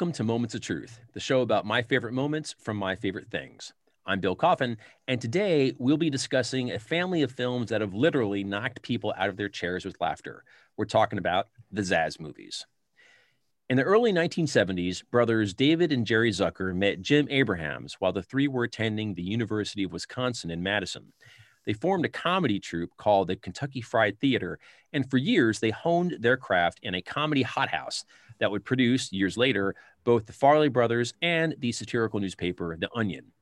Welcome to Moments of Truth, the show about my favorite moments from my favorite things. I'm Bill Coffin, and today we'll be discussing a family of films that have literally knocked people out of their chairs with laughter. We're talking about the Zaz movies. In the early 1970s, brothers David and Jerry Zucker met Jim Abrahams while the three were attending the University of Wisconsin in Madison. They formed a comedy troupe called the Kentucky Fried Theater, and for years they honed their craft in a comedy hothouse that would produce, years later, both the Farley Brothers and the satirical newspaper The Onion.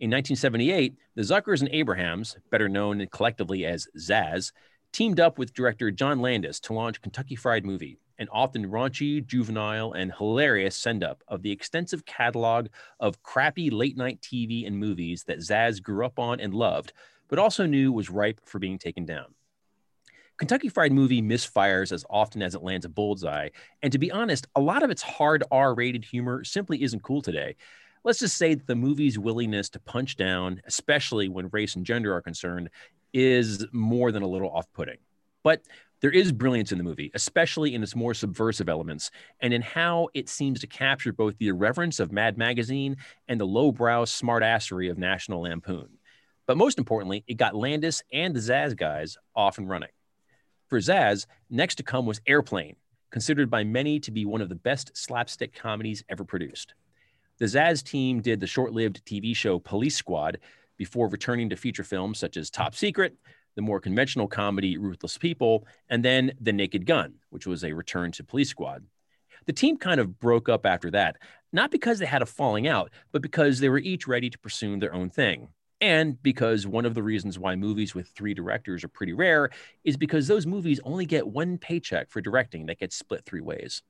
In 1978, the Zuckers and Abrahams, better known collectively as Zaz, teamed up with director John Landis to launch Kentucky Fried Movie, an often raunchy, juvenile, and hilarious send up of the extensive catalog of crappy late night TV and movies that Zaz grew up on and loved, but also knew was ripe for being taken down. Kentucky Fried Movie misfires as often as it lands a bullseye, and to be honest, a lot of its hard R rated humor simply isn't cool today. Let's just say that the movie's willingness to punch down, especially when race and gender are concerned, is more than a little off putting. But there is brilliance in the movie, especially in its more subversive elements and in how it seems to capture both the irreverence of Mad Magazine and the lowbrow smartassery of National Lampoon. But most importantly, it got Landis and the Zaz guys off and running. For Zaz, next to come was Airplane, considered by many to be one of the best slapstick comedies ever produced. The Zaz team did the short lived TV show Police Squad before returning to feature films such as Top Secret, the more conventional comedy Ruthless People, and then The Naked Gun, which was a return to Police Squad. The team kind of broke up after that, not because they had a falling out, but because they were each ready to pursue their own thing. And because one of the reasons why movies with three directors are pretty rare is because those movies only get one paycheck for directing that gets split three ways.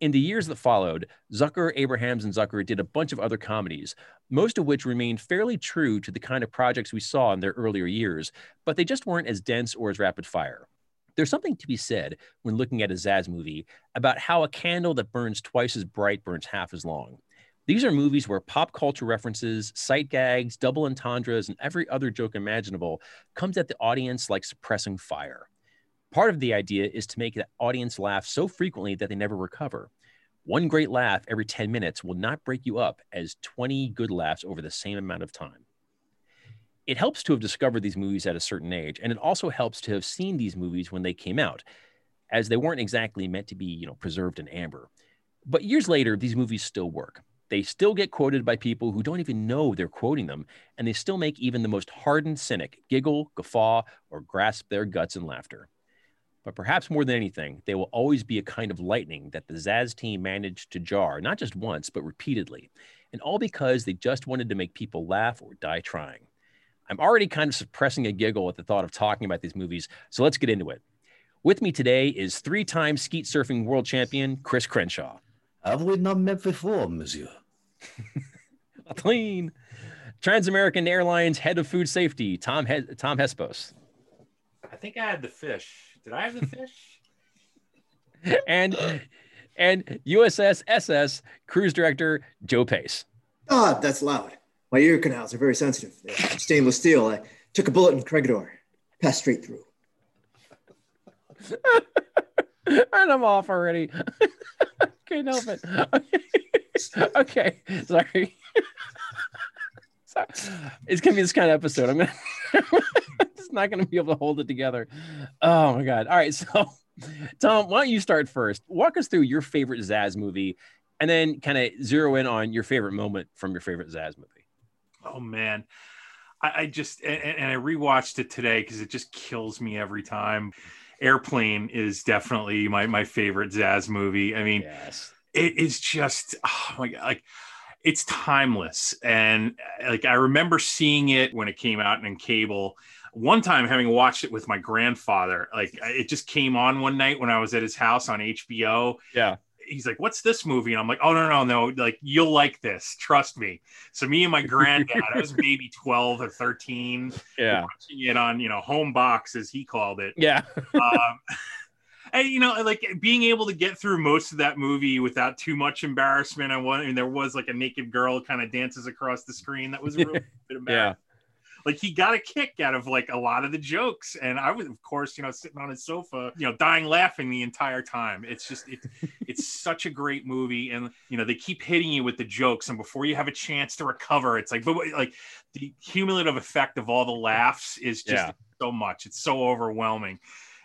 In the years that followed, Zucker, Abrahams, and Zucker did a bunch of other comedies, most of which remained fairly true to the kind of projects we saw in their earlier years, but they just weren't as dense or as rapid fire. There's something to be said when looking at a Zaz movie about how a candle that burns twice as bright burns half as long. These are movies where pop culture references, sight gags, double entendres, and every other joke imaginable comes at the audience like suppressing fire. Part of the idea is to make the audience laugh so frequently that they never recover. One great laugh every 10 minutes will not break you up as 20 good laughs over the same amount of time. It helps to have discovered these movies at a certain age, and it also helps to have seen these movies when they came out, as they weren't exactly meant to be, you know, preserved in amber. But years later, these movies still work. They still get quoted by people who don't even know they're quoting them, and they still make even the most hardened cynic giggle, guffaw, or grasp their guts in laughter. But perhaps more than anything, they will always be a kind of lightning that the Zaz team managed to jar, not just once, but repeatedly. And all because they just wanted to make people laugh or die trying. I'm already kind of suppressing a giggle at the thought of talking about these movies, so let's get into it. With me today is three time skeet surfing world champion Chris Crenshaw. Have we not met before, monsieur? Clean. Transamerican Airlines head of food safety, Tom, he- Tom Hespos. I think I had the fish. Did I have the fish? and and USS SS cruise director Joe Pace. Ah, that's loud. My ear canals are very sensitive. They're stainless steel. I took a bullet in Corregidor. Passed straight through. and I'm off already. Can't help it. Okay, okay. sorry. sorry. It's gonna be this kind of episode. I'm gonna it's not gonna be able to hold it together. Oh my god. All right, so Tom, why don't you start first? Walk us through your favorite Zaz movie and then kind of zero in on your favorite moment from your favorite Zaz movie. Oh man. I, I just and, and I rewatched it today because it just kills me every time. Airplane is definitely my my favorite Zaz movie. I mean, Yes. it is just oh my god, like it's timeless. And uh, like I remember seeing it when it came out in cable. One time having watched it with my grandfather, like it just came on one night when I was at his house on HBO. Yeah. He's like, "What's this movie?" And I'm like, "Oh no, no, no! Like you'll like this, trust me." So me and my granddad, I was maybe 12 or 13, Yeah. watching it on you know home box as he called it. Yeah. um, and you know, like being able to get through most of that movie without too much embarrassment. I want, and there was like a naked girl kind of dances across the screen. That was a real bit embarrassing. Like he got a kick out of like a lot of the jokes. And I was, of course, you know, sitting on his sofa, you know, dying laughing the entire time. It's just, it, it's such a great movie. And, you know, they keep hitting you with the jokes. And before you have a chance to recover, it's like, but like the cumulative effect of all the laughs is just Yeah. so much. It's so overwhelming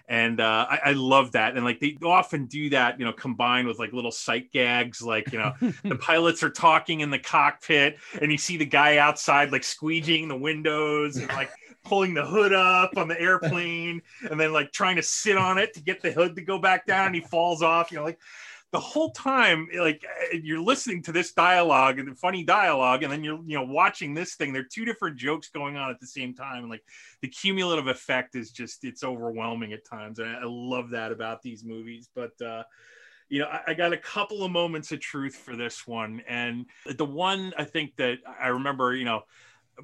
and uh, I, I love that. And like they often do that, you know, combined with like little sight gags, like you know, the pilots are talking in the cockpit, and you see the guy outside like squeegeeing the windows and like pulling the hood up on the airplane, and then like trying to sit on it to get the hood to go back down, and he falls off. You know, like the whole time, like uh, you're listening to this dialogue and the funny dialogue, and then you're you know watching this thing. There are two different jokes going on at the same time, and like the cumulative effect is just it's overwhelming at times, and I, love that about these movies. But uh, you know, I got a couple of moments of truth for this one, and the one I think that I remember, you know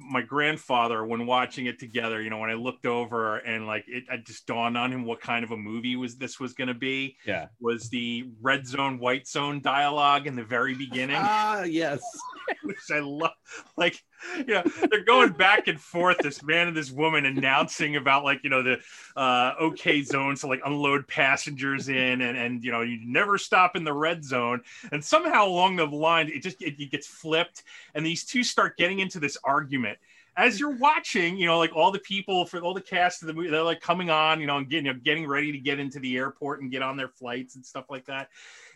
my grandfather when watching it together you know when i looked over and like it, it just dawned on him what kind of a movie was this was going to be Yeah. was the red zone white zone dialogue in the very beginning Ah, yes. which i love. Like you know they're going back and forth this man and this woman announcing about like you know the uh okay zone, to like unload passengers in and and you know you never stop in the red zone. And somehow along the line it just it, it gets flipped and these two start getting into this argument as you're watching, you know, like all the people for all the cast of the movie, they're like coming on, you know, and getting, you know, getting ready to get into the airport and get on their flights and stuff like that.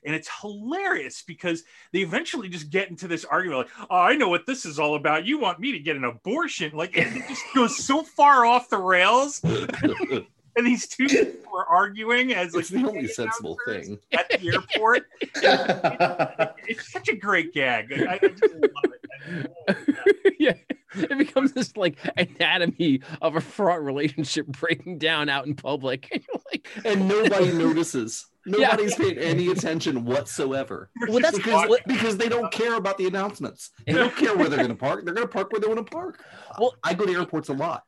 And it's hilarious because they eventually just get into this argument like, oh, I know what this is all about. You want me to get an abortion. Like, it just goes so far off the rails. And these two people are arguing as like it's the only sensible thing. at the airport. It's such a great gag. I, I just love it. I love it. yeah. It becomes this like anatomy of a fraught relationship breaking down out in public. And you're like, And nobody notices. Nobody's paying any attention whatsoever. Well, that's Because, watching- because they don't care about the announcements. They don't care where they're going to park. They're going to park where they want to park. Well- I go to airports a lot.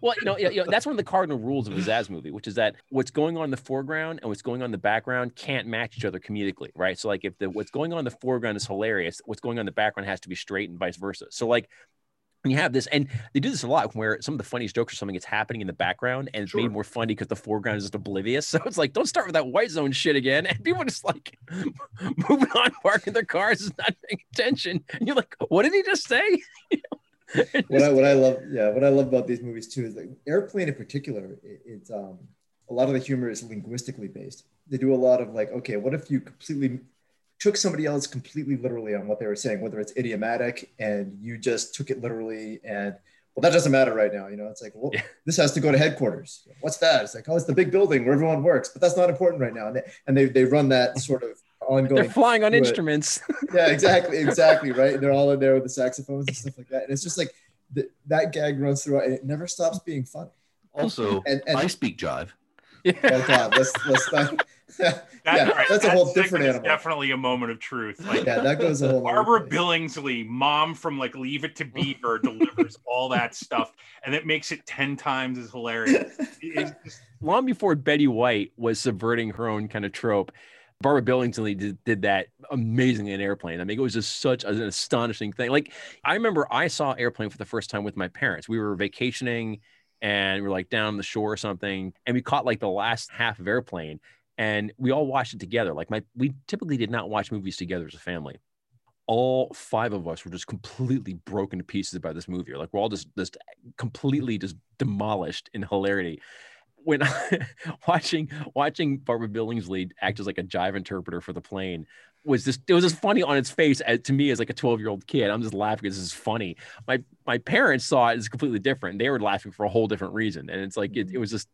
Well, you know, you know, that's one of the cardinal rules of a Zaz movie, which is that what's going on in the foreground and what's going on in the background can't match each other comedically, right? So, like, if the what's going on in the foreground is hilarious, what's going on in the background has to be straight and vice versa. So, like, when you have this, and they do this a lot, where some of the funniest jokes are something that's happening in the background, and it's Sure. made more funny because the foreground is just oblivious. So it's like, don't start with that white zone shit again, and people are just like moving on, parking their cars, is not paying attention, and you're like, what did he just say? You know? what I what I love, yeah, what I love about these movies too is like Airplane in particular. It, it's um a lot of the humor is linguistically based. They do a lot of like, okay, what if you completely took somebody else completely literally on what they were saying, whether it's idiomatic and you just took it literally and well, that doesn't matter right now. You know, it's like, well, Yeah. this has to go to headquarters. What's that? It's like, oh, it's the big building where everyone works, but that's not important right now. And they, and they, they run that sort of ongoing. They're flying on do it. instruments. yeah, exactly, exactly, right. And they're all in there with the saxophones and stuff like that. And it's just like th- that gag runs throughout, and it never stops being funny. Also, And and I speak jive. oh god, let's let's not. That- yeah, right, that's a that whole different animal. Definitely a moment of truth. Like Yeah, that goes a whole. Barbara. Billingsley, mom from like Leave It to Beaver, delivers all that stuff, and it makes it ten times as hilarious. It- just, long before Betty White was subverting her own kind of trope, Barbara Billingsley did, did that amazingly in Airplane. I mean, it was just such an astonishing thing. Like, I remember I saw Airplane for the first time with my parents. We were vacationing and we were like down the shore or something, and we caught like the last half of Airplane, and we all watched it together. Like, my we typically did not watch movies together as a family. All five of us were just completely broken to pieces by this movie. Like, we're all just just completely just demolished in hilarity when watching watching Barbara Billingsley act as like a jive interpreter for the plane was just it was just funny on its face as, to me as like a 12 year old kid. I'm just laughing because this is funny. My my parents saw it as completely different. They were laughing for a whole different reason, and it's like it, it mm-hmm. was just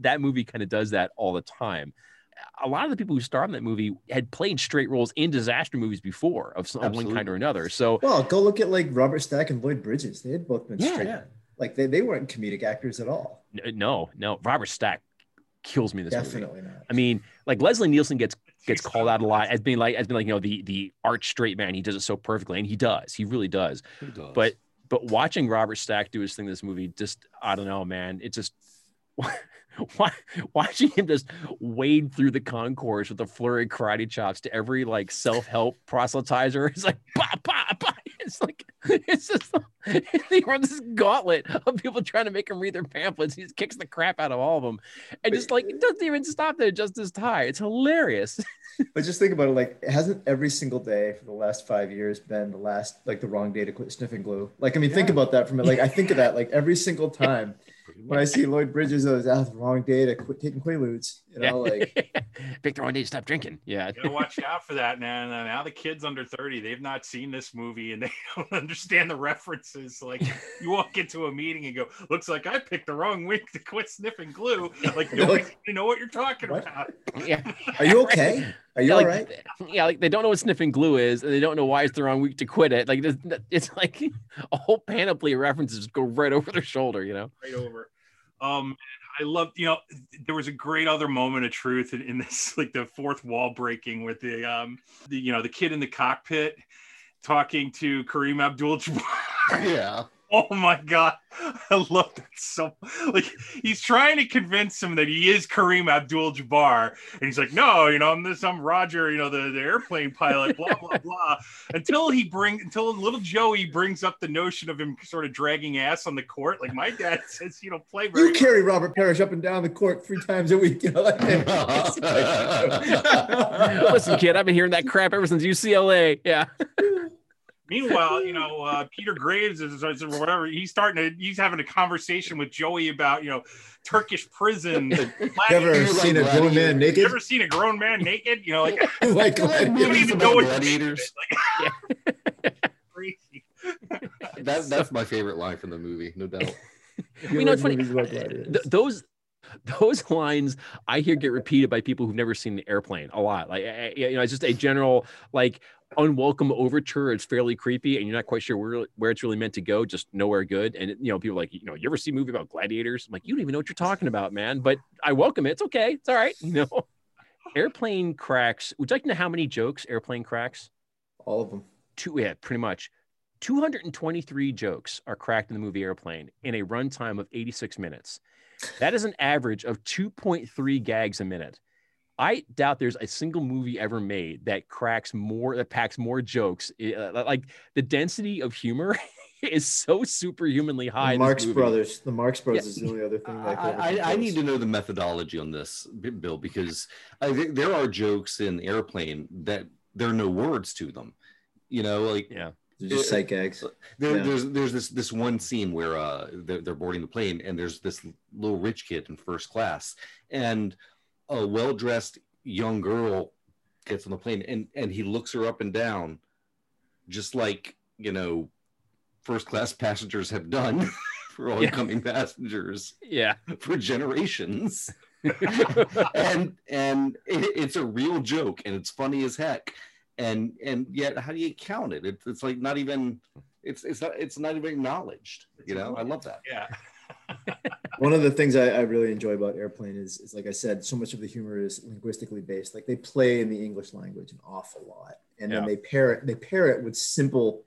that movie kind of does that all the time. A lot of the people who starred in that movie had played straight roles in disaster movies before of some one kind or another. So Well, go look at like Robert Stack and Lloyd Bridges. They had both been Yeah, straight. yeah. Like they, they weren't comedic actors at all. Uh, no, no, Robert Stack kills me in this movie. Definitely not. I mean, like Leslie Nielsen gets gets called out a lot as being like as being like you know the the arch straight man. He does it so perfectly, and he does. He really does. He does. But but watching Robert Stack do his thing in this movie, just I don't know, man. It just watching him just wade through the concourse with a flurry of karate chops to every like self help proselytizer. It's like bah, bah, bah. It's like it's just he runs this gauntlet of people trying to make him read their pamphlets. He just kicks the crap out of all of them, and just like it doesn't even stop there. Just his tie. It's hilarious. But just think about it, like hasn't every single day for the last five years been the last like the wrong day to quit sniffing glue? Like I mean, think about that from it. Like I think of that like every single time when I see Lloyd Bridges, oh, ah, that's the wrong day to quit taking Quaaludes. You know, like pick the wrong day to stop drinking. Yeah, You gotta watch out for that, man. Now now the kids under 30, they've not seen this movie and they don't understand the references. Like you walk into a meeting and go, looks like I picked the wrong week to quit sniffing glue. Like They're nobody like, you know what you're talking "What?" about. yeah. are you okay? Are you Yeah, all like, right? Yeah, like they don't know what sniffing glue is, and they don't know why it's the wrong week to quit it. Like it's, it's like a whole panoply of references go right over their shoulder, you know. right over. Um, I love you know, there was a great other moment of truth in, in this, like the fourth wall breaking with the, um, the, you know, the kid in the cockpit talking to Kareem Abdul-Jabbar. Yeah. Oh my god, I love that so. Like he's trying to convince him that he is Kareem Abdul-Jabbar, and he's like, "No, you know, I'm this, I'm Roger, you know, the, the airplane pilot." Blah blah blah. Until he bring, until little Joey brings up the notion of him sort of dragging ass on the court. Like my dad says, you don't play very. You carry Robert Parish up and down the court three times a week. You know, like, Listen, kid, I've been hearing that crap ever since UCLA. Yeah, Meanwhile, you know, uh, Peter Graves is is- or whatever. He's starting to. He's having a conversation with Joey about you know Turkish prison. you ever Like seen a grown gladiator. man You naked? ever seen a grown man naked? You know, like like, You like you don't even about know what to gladiators? think of crazy. That, that's my favorite line from the movie, no doubt. you know it's funny. Th- those those lines I hear get repeated by people who've never seen the airplane a lot. Like I- I- you know, it's just a general like unwelcome overture. It's fairly creepy, and you're not quite sure where where it's really meant to go. Just nowhere good. And you know, people like you know, you ever see a movie about gladiators? I'm like, you don't even know what you're talking about, man. But I welcome it. It's okay. It's all right. You know, airplane cracks. Would you like to know how many jokes airplane cracks? All of them. two yeah pretty much 223 jokes are cracked in the movie airplane in a runtime of 86 minutes that is an average of 2.3 gags a minute i doubt there's a single movie ever made that cracks more that packs more jokes Uh, like the density of humor is so superhumanly high The Marx. Brothers. The Marx Brothers Yeah. is the only other thing that I, I, I need to know the methodology on this, Bill, because I think there are jokes in Airplane that there are no words to them. You know, like yeah They're just sight gags. there, Yeah. there's there's this this one scene where uh they're, they're boarding the plane and there's this little rich kid in first class and a well dressed young girl gets on the plane and and he looks her up and down, just like you know, first class passengers have done for all Yeah. incoming passengers yeah for generations. and and it, it's a real joke and it's funny as heck and and yet how do you count it it's, it's like not even it's it's not it's not even acknowledged you know i love that Yeah. One of the things I, I really enjoy about Airplane is, is, like I said, so much of the humor is linguistically based. Like they play in the English language an awful lot, and then they pair it. They pair it with simple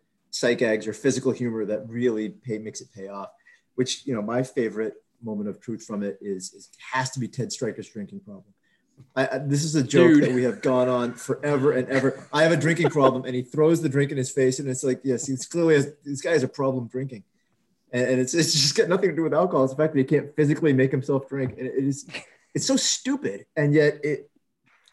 gags or physical humor that really pay makes it pay off. Which you know, my favorite moment of truth from it is, is has to be Ted Stryker's drinking problem. I, I, this is a joke Dude. that we have gone on forever and ever. I have a drinking problem, and he throws the drink in his face, and it's like, yes, he's clearly has, this guy has a problem drinking and, and it's, it's just got nothing to do with alcohol. It's the fact that he can't physically make himself drink, and it is it's so stupid, and yet it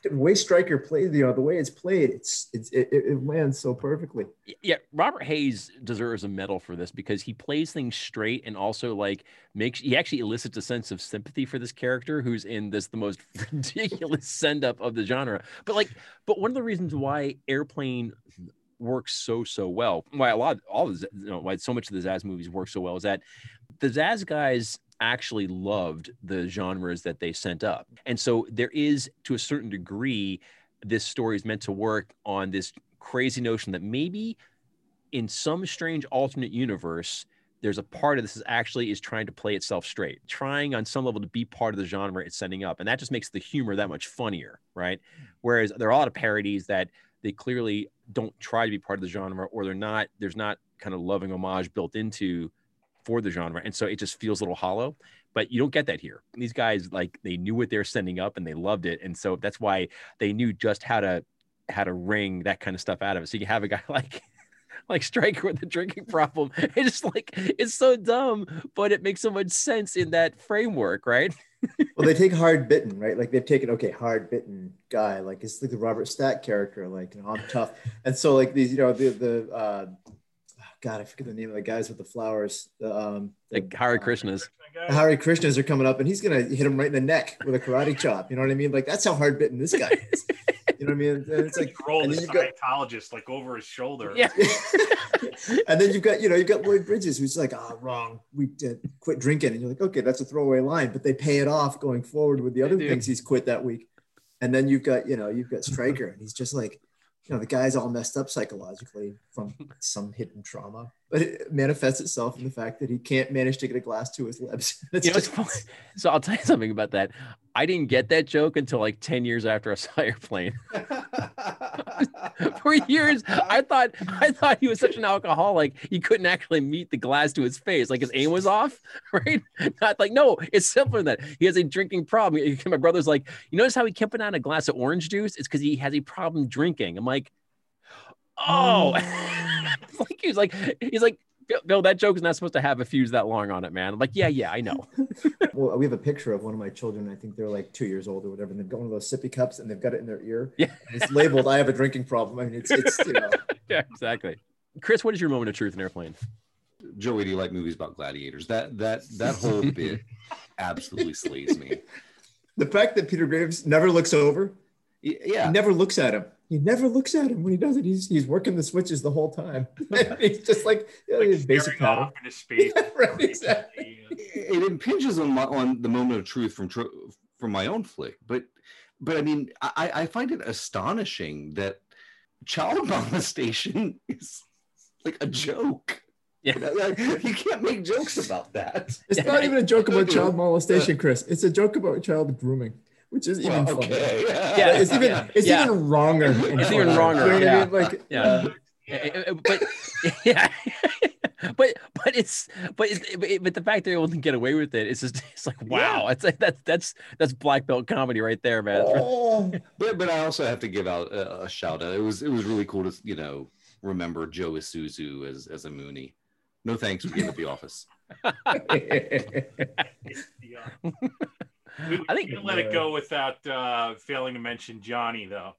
the way Stryker plays, you know, the way it's played, it's, it's it, it it lands so perfectly. yeah robert hays deserves a medal for this because he plays things straight and also like makes he actually elicits a sense of sympathy for this character who's in this the most ridiculous send up of the genre but like but one of the reasons why airplane works so so well. Why a lot all of the, you know why so much of the zaz movies work so well is that the zaz guys actually loved the genres that they sent up. And so there is to a certain degree this story is meant to work on this crazy notion that maybe in some strange alternate universe there's a part of this is actually is trying to play itself straight trying on some level to be part of the genre it's sending up. And that just makes the humor that much funnier right? Hmm. Whereas there are a lot of parodies that they clearly don't try to be part of the genre or they're not there's not kind of loving homage built into for the genre. And so it just feels a little hollow. But you don't get that here. These guys like they knew what they're sending up and they loved it. And so that's why they knew just how to how to wring that kind of stuff out of it. So you have a guy like like Stryker with the drinking problem. It's just like it's so dumb, but it makes so much sense in that framework, right? Well, they take hard bitten, right? Like they've taken okay, hard bitten guy, like it's like the Robert Stack character, like you know, I'm tough, and so like these, you know, the the uh, God, I forget the name of the guys with the flowers, the um, the, Like Hare Krishnas. The Hare Krishnas are coming up, and he's gonna hit him right in the neck with a karate chop. You know what I mean? Like that's how hard bitten this guy is. You know what I mean? And it's like, roll and the then you've got Scientologist like over his shoulder. Yeah. and then you've got you know you've got Lloyd Bridges who's like ah wrong we did quit drinking and you're like okay that's a throwaway line but they pay it off going forward with the other things he's quit that week and then you've got you know you've got Stryker and he's just like you know the guy's all messed up psychologically from some hidden trauma but it manifests itself in the fact that he can't manage to get a glass to his lips You know, just. So I'll tell you something about that. I didn't get that joke until like 10 years after I saw Airplane. For years, I thought I thought he was such an alcoholic he couldn't actually meet the glass to his face. Like his aim was off, right? Not like, no, it's simpler than that. He has a drinking problem. My brother's like, you notice how he kept putting on a glass of orange juice? It's because he has a problem drinking. I'm like, oh, like he's like, he's like, Bill, Bill, that joke is not supposed to have a fuse that long on it, man. I'm like, yeah, yeah, I know. well we have a picture of one of my children I think they're like two years old or whatever and they've got one of those sippy cups and they've got it in their ear Yeah. and it's labeled I have a drinking problem I mean it's it's you know yeah, exactly. Chris, what is your moment of truth in Airplane? Joey, do you like movies about gladiators? That that that whole bit absolutely slays me. the fact that Peter Graves never looks over Y- He Yeah, never looks at him. He never looks at him when he does it. He's he's working the switches the whole time. he's just like, yeah, Like his basic staring pattern. off into space. right, exactly. it impinges on my on the moment of truth from tr- from my own flick, but but I mean, I I find it astonishing that child molestation is like a joke. Yeah. You like, you can't make jokes about that. It's not even a joke about child molestation, Chris. It's a joke about child grooming, which is even Well, okay. Yeah, It's even Yeah. it's Yeah. even wronger. It's even wronger, You know what I yeah. mean? Like Yeah. Eh, eh, But yeah, but but it's but it's, but- but the fact they're able to get away with it, it's just it's like wow, it's like that's that's that's black belt comedy right there, man. oh, But but I also have to give out a, a shout out. It was it was really cool to you know remember Joe Isuzu as as a Moonie. No thanks for being at the office. Yeah. We I think- can't let it go without uh, failing to mention Johnny, though.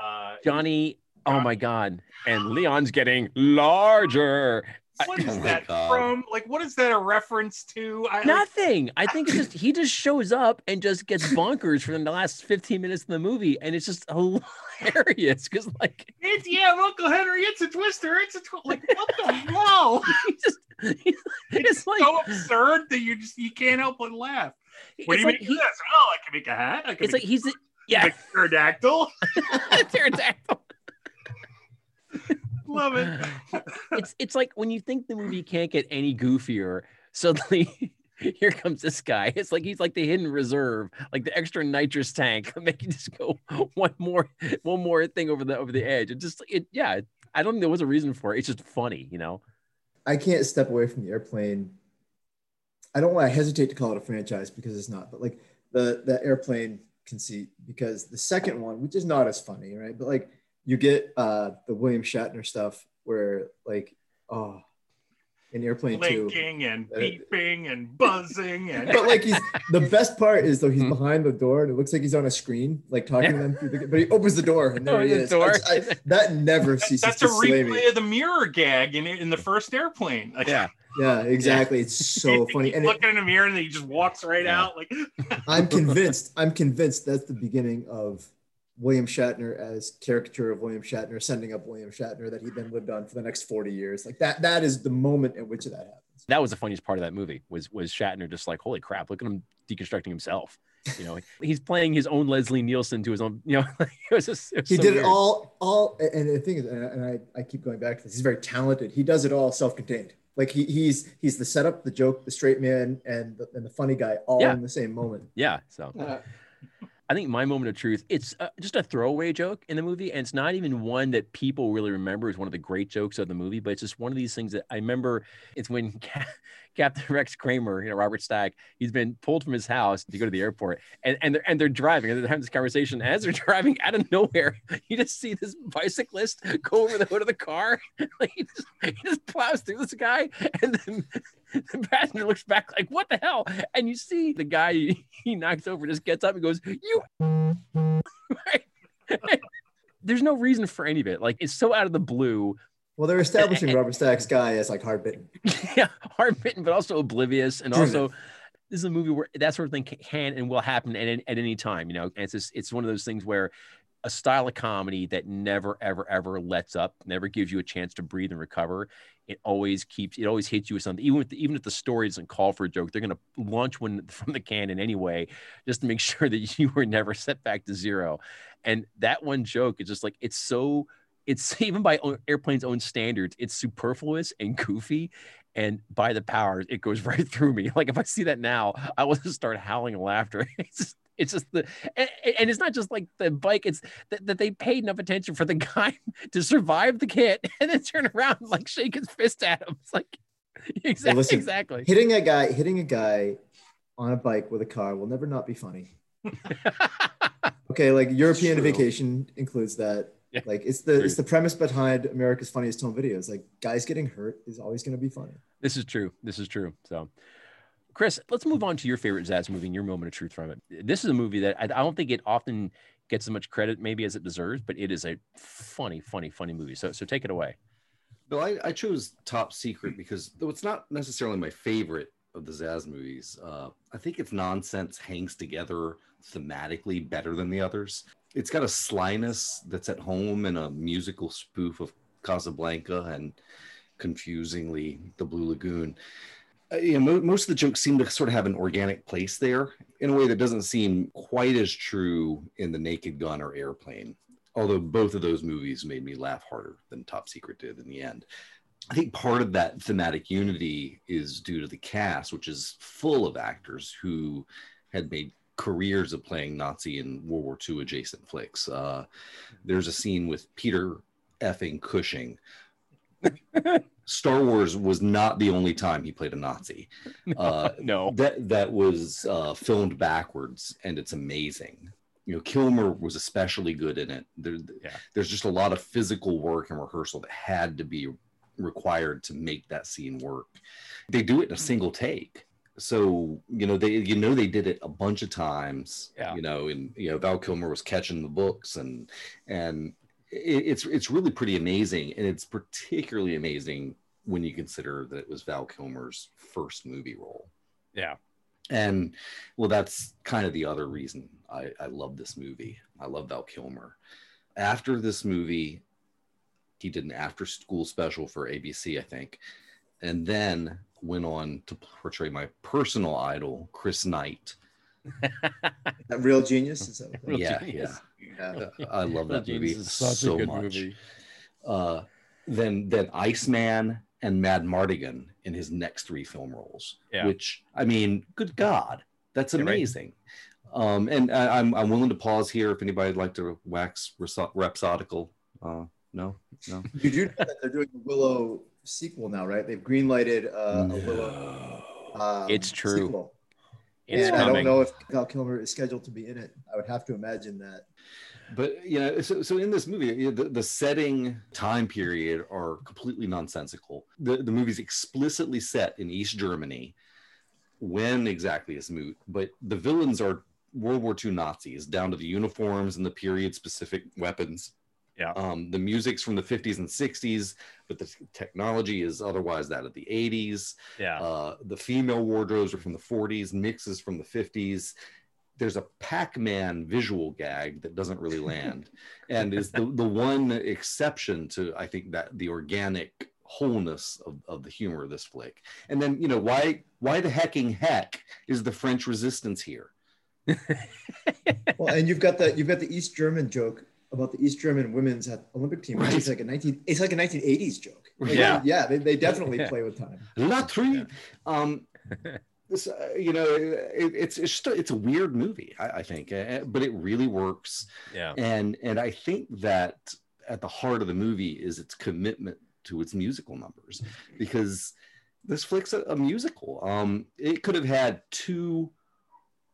Uh, Johnny, oh my god, and Leon's getting larger. What is Oh that God. from? Like, what is that a reference to? I, Nothing. I think it's just he just shows up and just gets bonkers for the last 15 minutes of the movie, and it's just hilarious because like it's yeah, Uncle Henry. It's a twister. It's a tw- like what the hell? he just he's, it's like so absurd that you just you can't help but laugh. What it's do you like make he, of this? Oh, I can make a hat. I can it's like make he's yeah a pterodactyl. pterodactyl. Love it. it's it's like when you think the movie can't get any goofier, suddenly here comes this guy. It's like he's like the hidden reserve, like the extra nitrous tank, make you just go one more one more thing over the over the edge. It just it yeah. I don't think there was a reason for it. It's just funny, you know. I can't step away from the airplane. I don't want to hesitate to call it a franchise because it's not, but like the the airplane conceit, because the second one, which is not as funny, right? But like you get uh the William Shatner stuff where like oh in airplane two. Blinking and Uh, beeping and buzzing and But like he's the best part is though he's behind the door and it looks like he's on a screen, like talking to them through the but he opens the door and there he Opens is. the door. I- I- that never ceases that's to a slay me. replay of the mirror gag in in the first airplane. Like, Yeah. Yeah, exactly. It's so funny. He's And it, looking in the mirror and then he just walks right Yeah. out. Like I'm convinced. I'm convinced that's the beginning of William Shatner as caricature of William Shatner, sending up William Shatner that he then lived on for the next 40 years. Like that. That is the moment at which that happens. That was the funniest part of that movie was was Shatner just like, holy crap, look at him deconstructing himself. You know, he's playing his own Leslie Nielsen to his own, you know, it was just, it was He so did weird. it all. All. And the thing is, and I- and I, I keep going back to this. He's very talented. He does it all self-contained. Like he, he's he's the setup, the joke, the straight man, and the, and the funny guy all Yeah. in the same moment. Yeah. So I think my moment of truth, it's uh, just a throwaway joke in the movie. And it's not even one that people really remember as one of the great jokes of the movie, but it's just one of these things that I remember. It's when Ca- Captain Rex Kramer, you know, Robert Stack, he's been pulled from his house to go to the airport, and and they're and they're driving, and they're having this conversation. As they're driving out of nowhere, you just see this bicyclist go over the hood of the car, like he just, he just plows through this guy, and then the passenger looks back like, "What the hell?" And you see the guy he, he knocks over just gets up and goes, "You." There's no reason for any of it. Like it's so out of the blue. Well, they're establishing Robert Stack's guy as like hard bitten. yeah, hard bitten, but also oblivious, and also this is a movie where that sort of thing can and will happen at, at any time. You know, and it's just, it's one of those things where a style of comedy that never ever ever lets up, never gives you a chance to breathe and recover. It always keeps it always hits you with something. Even if the, even if the story doesn't call for a joke, they're going to launch one from the cannon anyway, just to make sure that you were never set back to zero. And that one joke is just like it's so it's even by airplane's own standards, it's superfluous and goofy. And by the powers, it goes right through me. Like if I see that now, I will just start howling laughter. It's just, it's just the and, and, it's not just like the bike it's that, that, they paid enough attention for the guy to survive the kit and then turn around and like shake his fist at him it's like exactly, well, listen, exactly hitting a guy hitting a guy on a bike with a car will never not be funny okay like european vacation includes that yeah. like it's the true. it's the premise behind america's funniest home videos like guys getting hurt is always going to be funny this is true this is true so Chris, let's move on to your favorite Zaz movie and your moment of truth from it. This is a movie that I, I don't think it often gets as much credit maybe as it deserves, but it is a funny, funny, funny movie. So, so take it away. No, I, I chose Top Secret because though it's not necessarily my favorite of the Zaz movies, uh, I think its nonsense hangs together thematically better than the others. It's got a slyness that's at home in a musical spoof of Casablanca and confusingly the Blue Lagoon. Uh, you know, most of the jokes seem to sort of have an organic place there in a way that doesn't seem quite as true in the Naked Gun or Airplane. Although both of those movies made me laugh harder than Top Secret did in the end. I think part of that thematic unity is due to the cast, which is full of actors who had made careers of playing Nazi in World War II adjacent flicks. Uh, there's a scene with Peter effing Cushing. Star Wars was not the only time he played a Nazi. Uh, no, that that was uh, filmed backwards, and it's amazing. You know, Kilmer was especially good in it. There, yeah. There's just a lot of physical work and rehearsal that had to be required to make that scene work. They do it in a single take. So you know they you know they did it a bunch of times. Yeah. You know, and you know Val Kilmer was catching the books and and it's it's really pretty amazing, and it's particularly amazing when you consider that it was Val Kilmer's first movie role. Yeah, and well, that's kind of the other reason I, I love this movie. I love Val Kilmer. After this movie, he did an after-school special for ABC, I think, and then went on to portray my personal idol, Chris Knight. that real genius is that real yeah, genius? yeah yeah i love that movie so much movie. Uh, then then iceman and Madmartigan in his next three film roles yeah. which i mean good god that's amazing right. um, and I, am I'm, I'm willing to pause here if anybody'd like to wax rhapsodical uh, no no Did you do know that they're doing the willow sequel now right they've greenlighted uh, no. a willow um, it's true sequel. It's and coming. I don't know if Val Kilmer is scheduled to be in it. I would have to imagine that. But you know, so, so in this movie, the, the setting, time period are completely nonsensical. The the movie's explicitly set in East Germany. When exactly is moot, but the villains are World War II Nazis, down to the uniforms and the period specific weapons. Yeah. Um, the music's from the 50s and 60s, but the technology is otherwise that of the 80s. Yeah. Uh, the female wardrobes are from the 40s, mixes from the 50s. There's a Pac-Man visual gag that doesn't really land, and is the, the one exception to I think that the organic wholeness of, of the humor of this flick. And then you know why why the hecking heck is the French resistance here? well, and you've got the you've got the East German joke about the East German women's Olympic team. Right. It's like a 19 it's like a 1980s joke. Like, yeah. Yeah, they, they definitely yeah. play with time. La yeah. um this, uh, you know, it, it's it's just a, it's a weird movie, I, I think, uh, but it really works. Yeah, and and I think that at the heart of the movie is its commitment to its musical numbers, because this flick's a, a musical. Um, it could have had two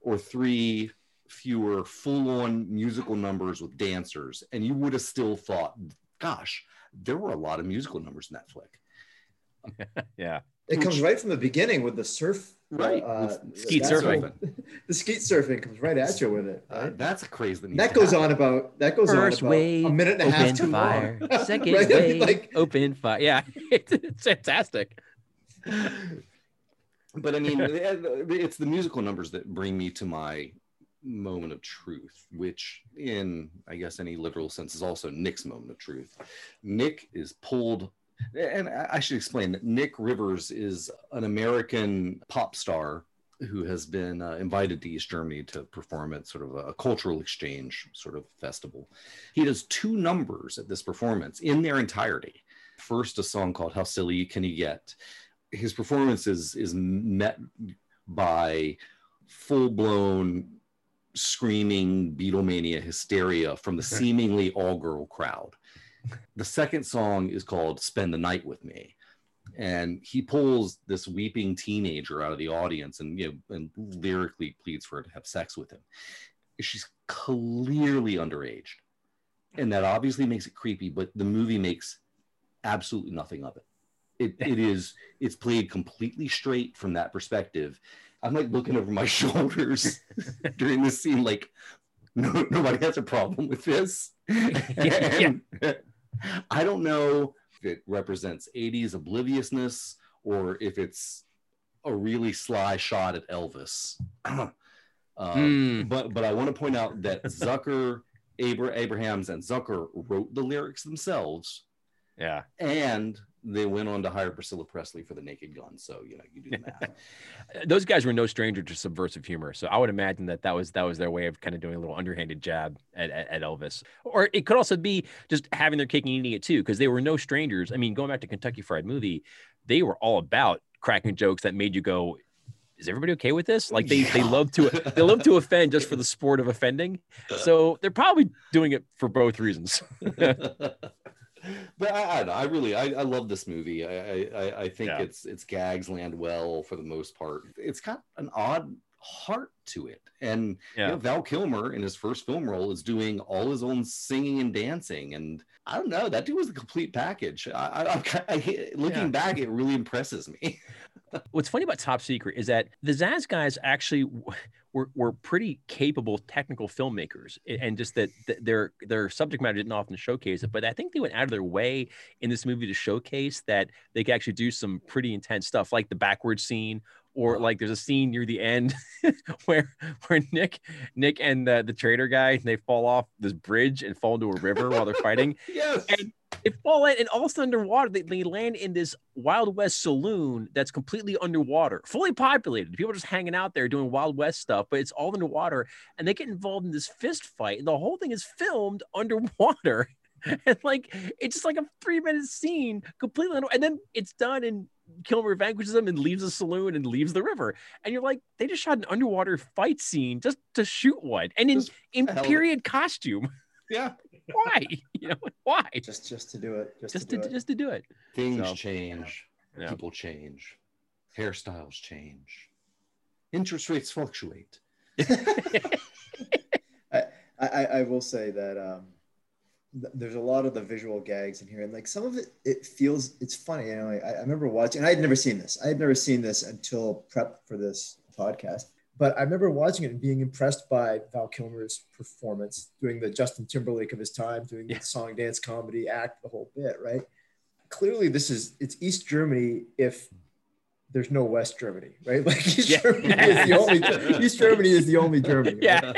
or three fewer full-on musical numbers with dancers, and you would have still thought, "Gosh, there were a lot of musical numbers in that flick." yeah. It comes right from the beginning with the surf, Right, Uh, skeet surfing. what- the skeet surfing comes right at you with it. Uh, that's a craze that that goes on about that goes First on about wave, a minute and a half Open too fire. long. Second Right? I mean, wave. like Open fire. Yeah. It's, it's fantastic. but I mean, it's the musical numbers that bring me to my moment of truth, which, in I guess any literal sense, is also Nick's moment of truth. Nick is pulled, and I should explain that Nick Rivers is an American pop star who has been uh, invited to East Germany to perform at sort of a cultural exchange sort of festival. He does two numbers at this performance in their entirety. First, a song called "How Silly Can You Get." His performance is is met by full blown screaming Beatlemania hysteria from the seemingly all girl crowd. The second song is called Spend the Night with Me. And he pulls this weeping teenager out of the audience and you know and lyrically pleads for her to have sex with him. She's clearly underage. And that obviously makes it creepy, but the movie makes absolutely nothing of it. It, it is it's played completely straight from that perspective. I'm like looking over my shoulders during this scene, like no, nobody has a problem with this. Yeah. I don't know if it represents 80s obliviousness or if it's a really sly shot at Elvis. um, Hmm. But but I want to point out that Zucker, Abra- Abrahams, and Zucker wrote the lyrics themselves, Yeah. and they went on to hire Priscilla Presley for the Naked Gun. So you know you do the math. Those guys were no stranger to subversive humor, so I would imagine that that was that was their way of kind of doing a little underhanded jab at, at, at Elvis. Or it could also be just having their cake and eating it too, because they were no strangers. I mean, going back to Kentucky Fried Movie, they were all about cracking jokes that made you go, "Is everybody okay with this?" Like they they love to they love to offend just for the sport of offending. So they're probably doing it for both reasons. but I, I, don't know, I really I, I love this movie. I I, I- think Yeah. it's its gags land well for the most part. It's got an odd heart to it, and you know, Val Kilmer in his first film role is doing all his own singing and dancing, and I don't know that dude was the complete package. I, I, I looking Yeah. back, it really impresses me. What's funny about Top Secret is that the Zaz guys actually were, were pretty capable technical filmmakers, and just that their their subject matter didn't often showcase it. But I think they went out of their way in this movie to showcase that they could actually do some pretty intense stuff, like the backwards scene, or like there's a scene near the end where where Nick Nick and the, the trader guy they fall off this bridge and fall into a river while they're fighting. Yes, And- they fall in and also underwater they, they land in this wild west saloon that's completely underwater fully populated. People are just hanging out there doing wild west stuff but it's all underwater and they get involved in this fist fight and the whole thing is filmed underwater. And like it's just like a three minute scene completely under- and then it's done and Kilmer vanquishes them and leaves the saloon and leaves the river and you're like they just shot an underwater fight scene just to shoot one and in Just in hell of it. period costume yeah. why you know why just just to do it. Just, just to, to, do it. just to do it. Things So, change, yeah. people change, hairstyles change, interest rates fluctuate. I, I, I will say that um, th- there's a lot of the visual gags in here, and like some of it, it feels it's funny. You know, I, I remember watching, and I had never seen this. I had never seen this until prep for this podcast. But I remember watching it and being impressed by Val Kilmer's performance, doing the Justin Timberlake of his time, doing Yeah. the song, dance, comedy, act, the whole bit, right? Clearly, this is it's East Germany if there's no West Germany, right? Like East Yeah. Germany is the only East Germany is the only Germany. right? Yeah,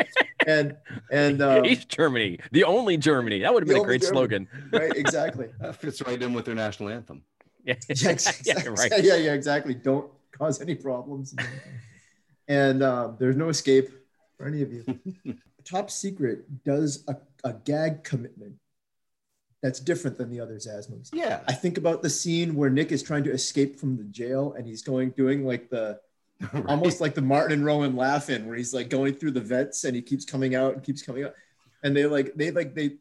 and and um, East Germany, the only Germany. That would have been a only great slogan. right, exactly. That fits right in with their national anthem. Yeah, Yeah, ex- yeah, right. yeah, yeah, exactly. Don't cause any problems. And um, there's no escape for any of you. Top Secret does a, a gag commitment that's different than the other Zaz movies. Yeah. I think about the scene where Nick is trying to escape from the jail and he's going doing like the Right. almost like the Martin and Rowan laugh-in where he's like going through the vets and he keeps coming out and keeps coming out. And they like they like they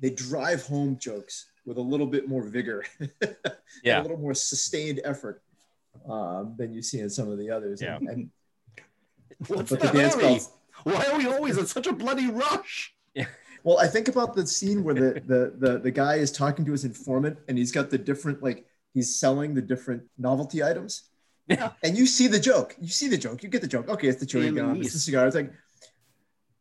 they drive home jokes with a little bit more vigor, and Yeah. a little more sustained effort. um, than you see in some of the others. Yeah. And, and What's but the the dance hurry? belts. Why are we always in such a bloody rush? Well, I think about the scene where the, the the the guy is talking to his informant and he's got the different like he's selling the different novelty items. Yeah. And you see the joke. You see the joke. You get the joke. Okay, it's the chewing gum, it's the cigar. It's like,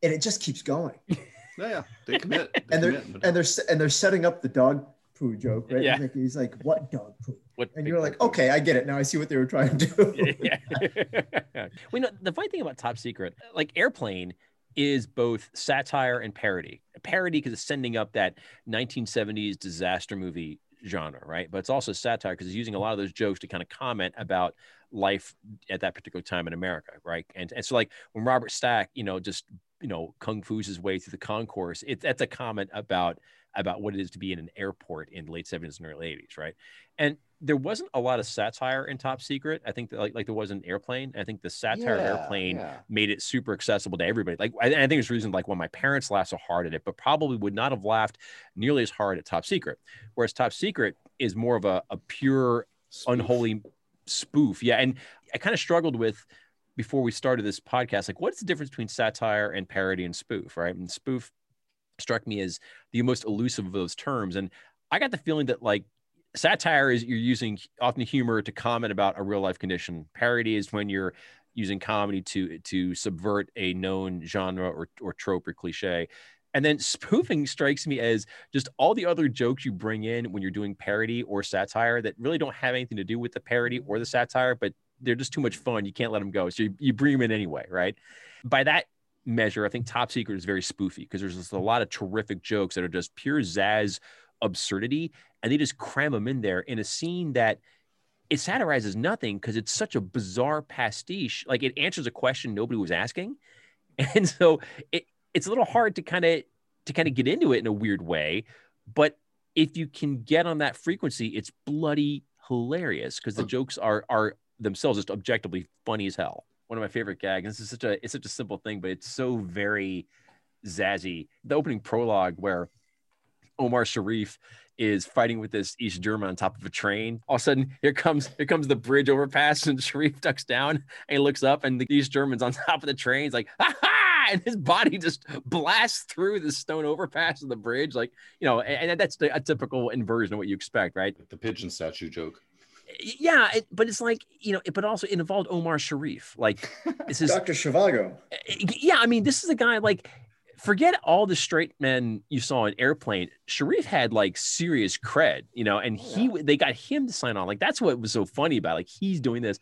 and it just keeps going. Yeah, yeah, they commit. They And they're commit, and they're and they're setting up the dog poo joke, right? Yeah. He's like, what dog poo? What And you're like, okay, I get it now. I see what they were trying to do. yeah. we know the funny thing about Top Secret, like Airplane, is both satire and parody. A parody because it's sending up that 1970s disaster movie genre, right? But it's also satire because it's using a mm-hmm. lot of those jokes to kind of comment about life at that particular time in America, right? And and so like when Robert Stack, you know, just you know, kung fu's his way through the concourse, it, that's a comment about about what it is to be in an airport in the late 70s and early 80s, right? And there wasn't a lot of satire in Top Secret. I think that, like like there was an Airplane. I think the satire Yeah, Airplane yeah. made it super accessible to everybody. Like I, I think it's reason like when my parents laughed so hard at it, but probably would not have laughed nearly as hard at Top Secret. Whereas Top Secret is more of a, a pure Spoof. unholy spoof. Yeah, and I kind of struggled with before we started this podcast. Like, what's the difference between satire and parody and spoof? Right, and spoof struck me as the most elusive of those terms, and I got the feeling that like satire is you're using often humor to comment about a real life condition. Parody is when you're using comedy to to subvert a known genre or, or trope or cliche. And then spoofing strikes me as just all the other jokes you bring in when you're doing parody or satire that really don't have anything to do with the parody or the satire, but they're just too much fun. You can't let them go. So you, you bring them in anyway, right? By that measure, I think Top Secret is very spoofy because there's just a lot of terrific jokes that are just pure Zaz absurdity. And they just cram them in there in a scene that it satirizes nothing because it's such a bizarre pastiche. Like it answers a question nobody was asking. And so it, it's a little hard to kind of to kind of get into it in a weird way. But if you can get on that frequency, it's bloody hilarious because the jokes are are themselves just objectively funny as hell. One of my favorite gags. This is such a it's such a simple thing, but it's so very zazzy. The opening prologue where Omar Sharif is fighting with this East German on top of a train. All of a sudden, here comes here comes the bridge overpass, and Sharif ducks down and he looks up, and the East German's on top of the train. He's like, ha ha! And his body just blasts through the stone overpass of the bridge, like you know, and, and that's a typical inversion of what you expect, right? the pigeon statue joke. Yeah, it, but it's like you know, but also it involved Omar Sharif. Like this is Dr. Zhivago. Eh, eh, yeah, I mean, this is a guy like forget all the straight men you saw in airplane. Sharif had like serious cred, you know, and oh, he they got him to sign on. Like that's what was so funny about. it. Like he's doing this.